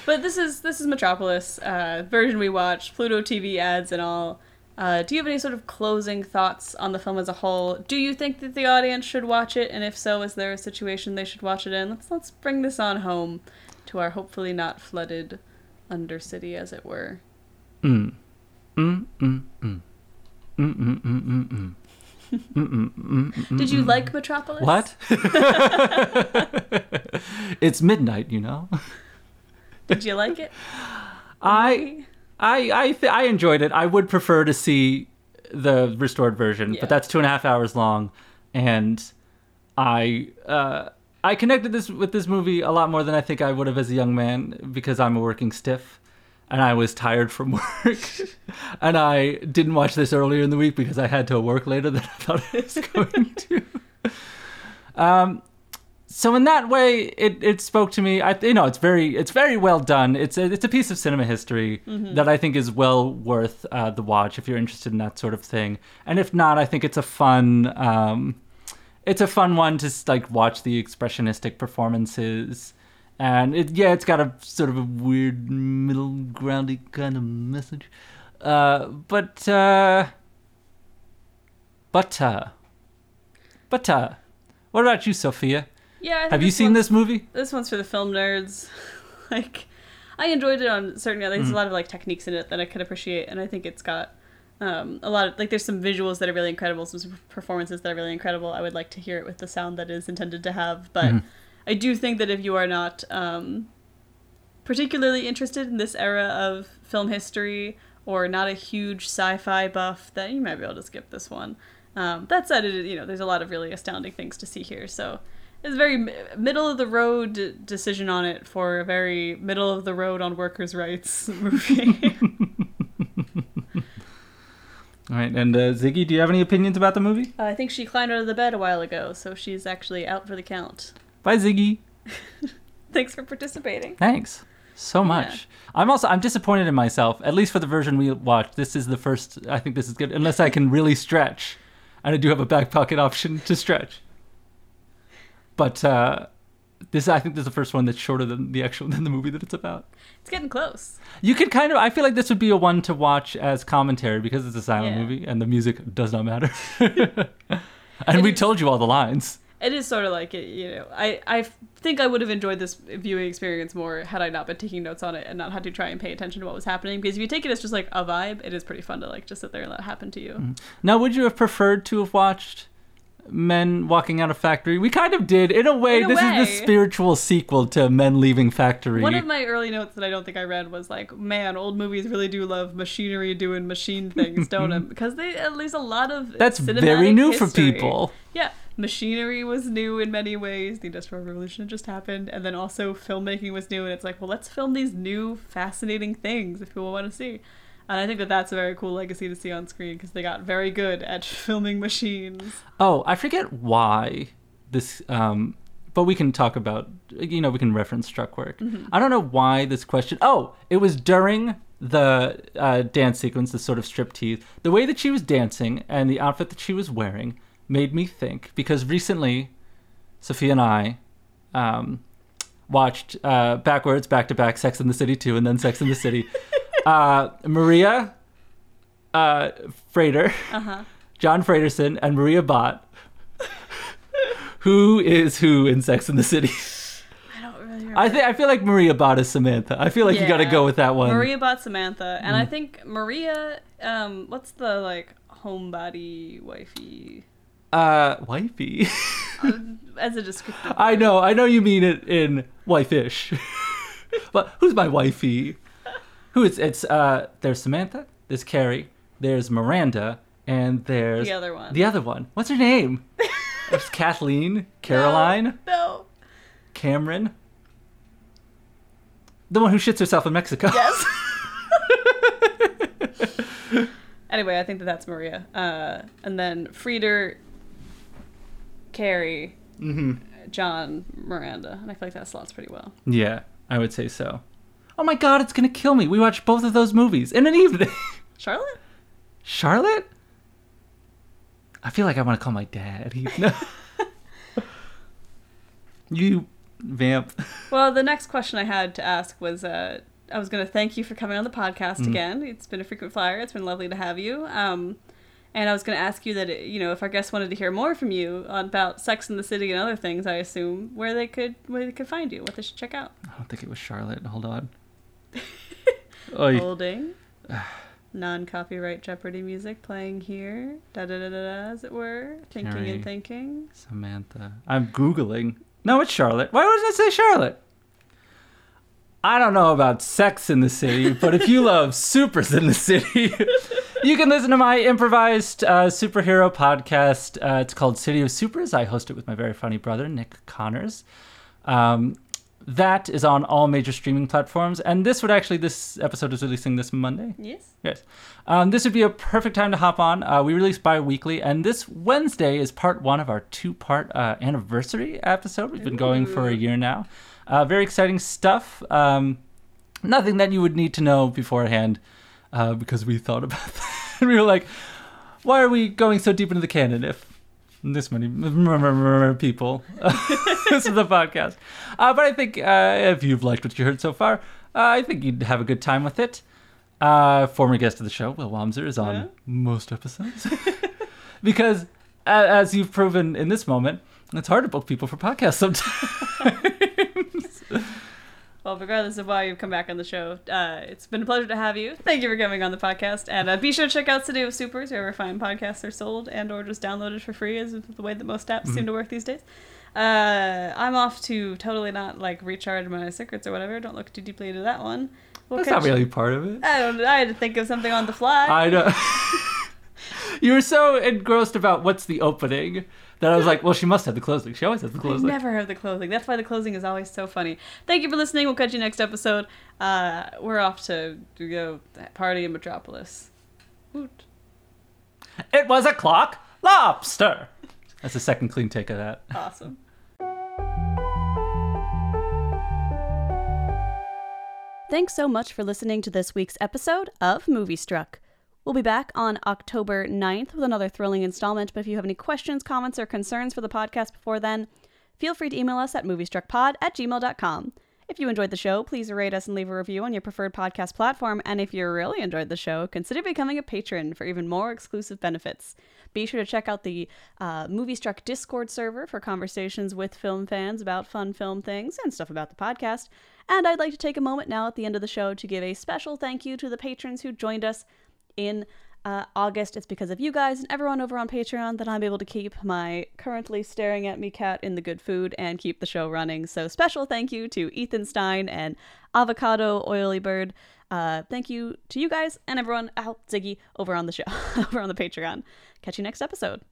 But this is this is Metropolis uh, version we watched, Pluto TV ads and all. Uh, do you have any sort of closing thoughts on the film as a whole? Do you think that the audience should watch it, and if so, is there a situation they should watch it in? Let's let's bring this on home to our hopefully not flooded undercity, as it were. Mm. Mm, mm, mm. Mm, mm, mm, mm, mm. Mm, mm, mm, mm, Did you mm. like Metropolis? What? it's midnight, you know. Did you like it? I I I th- I enjoyed it. I would prefer to see the restored version, Yeah. but that's two and a half hours long, and I uh, I connected this with this movie a lot more than I think I would have as a young man because I'm a working stiff. And I was tired from work, and I didn't watch this earlier in the week because I had to work later than I thought I was going to. Um, so in that way, it, it spoke to me. I you know it's very it's very well done. It's a, it's a piece of cinema history that I think is well worth uh, the watch if you're interested in that sort of thing. And if not, I think it's a fun um, it's a fun one to like watch the expressionistic performances. And it yeah, it's got a sort of a weird middle groundy kind of message. Uh, but uh, but uh, but uh, what about you, Sophia? Yeah. Have you seen this movie? this one's for the film nerds. like, I enjoyed it on certain. There's Mm-hmm. a lot of like techniques in it that I could appreciate, and I think it's got um, a lot of like. There's some visuals that are really incredible, some performances that are really incredible. I would like to hear it with the sound that is intended to have, but Mhm. I do think that if you are not um, particularly interested in this era of film history or not a huge sci-fi buff, then you might be able to skip this one. Um, that said, it, you know, there's a lot of really astounding things to see here. So it's a very middle of the road decision on it for a very middle of the road on workers' rights movie. All right, and uh, Ziggy, do you have any opinions about the movie? I think she climbed out of the bed a while ago, so she's actually out for the count. Bye, Ziggy. Thanks for participating. Thanks so much. I'm also I'm disappointed in myself. At least for the version we watched, this is the first. I think this is good, unless I can really stretch, and I do have a back pocket option to stretch. But uh, this, I think, this is the first one that's shorter than the actual than the movie that it's about. It's getting close. You could kind of. I feel like this would be a one to watch as commentary because it's a silent Yeah. movie and the music does not matter. and It we is- told you all the lines. It is sort of like it, you know. I I think I would have enjoyed this viewing experience more had I not been taking notes on it and not had to try and pay attention to what was happening. Because if you take it as just like a vibe, it is pretty fun to like just sit there and let it happen to you. Mm-hmm. Now, would you have preferred to have watched men walking out of factory. We kind of did in a way. In a this is the spiritual sequel to Men Leaving Factory. One of my early notes that I don't think I read was like, man, old movies really do love machinery doing machine things, don't it? Because they, uh, there's a lot of That's very new for people. Yeah, machinery was new in many ways. The Industrial Revolution had just happened, and then also filmmaking was new. And it's like, well, let's film these new, fascinating things if people want to see. And I think that that's a very cool legacy to see on screen because they got very good at filming machines. Oh, I forget why this. Um, but we can talk about. You know, we can reference struck work. Mm-hmm. I don't know why this question. Oh, it was during the uh, dance sequence, the sort of striptease. The way that she was dancing and the outfit that she was wearing made me think because recently, Sophia and I. Um, watched uh, backwards, back to back, Sex in the City 2, and then Sex in the City. uh, Maria uh, Freder, Uh huh. John Fredersen, and Maria Bott. who is who in Sex in the City? I don't really remember. I think I feel like Maria Bott is Samantha. I feel like you got to go with that one. Maria bought Samantha, and Mm. I think Maria, um, what's the like homebody wifey Uh, wifey. as a descriptive? I know, I know you mean it in wife-ish. but who's my wifey? Who is it's uh there's Samantha, there's Carrie, there's Miranda, and there's The other one. The other one. What's her name? it's Kathleen, Caroline, No. Cameron. The one who shits herself in Mexico. Yes. anyway, I think that that's Maria. Uh, and then Freder, Carrie, hmm John, Miranda. And I feel like that slots pretty well. Yeah, I would say so. Oh my god, it's gonna kill me. We watched both of those movies in an evening. Charlotte? Charlotte? I feel like I want to call my dad. He, no. you vamp. Well, the next question I had to ask was uh, I was going to thank you for coming on the podcast Mm. again. It's been a frequent flyer. It's been lovely to have you. Um, and I was going to ask you that, you know, if our guests wanted to hear more from you about Sex in the City and other things, I assume, where they could where they could find you, what they should check out. I don't think it was Charlotte. Hold on. Holding. Non copyright Jeopardy music playing here. Da da da da da, as it were. Thinking Carrie. and thinking. Samantha. I'm Googling. No, it's Charlotte. Why would I say Charlotte? I don't know about sex in the city, but if you love supers in the city, you can listen to my improvised uh, superhero podcast. Uh, it's called City of Supers. I host it with my very funny brother, Nick Connors. Um, that is on all major streaming platforms. And this would actually, this episode is releasing this Monday. Yes. Yes. Um, this would be a perfect time to hop on. Uh, we release bi weekly, and this Wednesday is part one of our two part uh, anniversary episode. We've been going for a year now. Uh, very exciting stuff. Um, nothing that you would need to know beforehand uh, because we thought about that. and we were like, why are we going so deep into the canon if this many people listen to the podcast? Uh, but I think uh, if you've liked what you heard so far, uh, I think you'd have a good time with it. Uh, former guest of the show, Will Wamser, is on Yeah. most episodes. because, a- as you've proven in this moment, it's hard to book people for podcasts sometimes. Well, regardless of why you've come back on the show, uh, it's been a pleasure to have you. Thank you for coming on the podcast, and uh, be sure to check out City of Supers wherever fine podcasts are sold and/or just downloaded for free, is the way that most apps Mm-hmm. seem to work these days. Uh, I'm off to totally not like recharge my secrets or whatever. Don't look too deeply into that one. We'll That's not really part of it. I don't. I had to think of something on the fly. I know. you were so engrossed about what's the opening that I was like, well, she must have the closing. She always has the I closing. never have the closing. That's why the closing is always so funny. Thank you for listening. We'll catch you next episode. Uh, we're off to, to go party in Metropolis. Woot. It was a clock lobster. That's the second clean take of that. Awesome. Thanks so much for listening to this week's episode of Moviestruck. We'll be back on October 9th with another thrilling installment, but if you have any questions, comments, or concerns for the podcast before then, feel free to email us at moviestruckpod at gmail.com. If you enjoyed the show, please rate us and leave a review on your preferred podcast platform. And if you really enjoyed the show, consider becoming a patron for even more exclusive benefits. Be sure to check out the uh, Discord server for conversations with film fans about fun film things and stuff about the podcast. And I'd like to take a moment now at the end of the show to give a special thank you to the patrons who joined us in Uh, August, it's because of you guys and everyone over on Patreon that I'm able to keep my currently staring at me cat in the good food and keep the show running. So, special thank you to Ethan Stine and Avocado Oily Bird. Uh, thank you to you guys and everyone, out Ziggy, over on the show, over on the Patreon. Catch you next episode.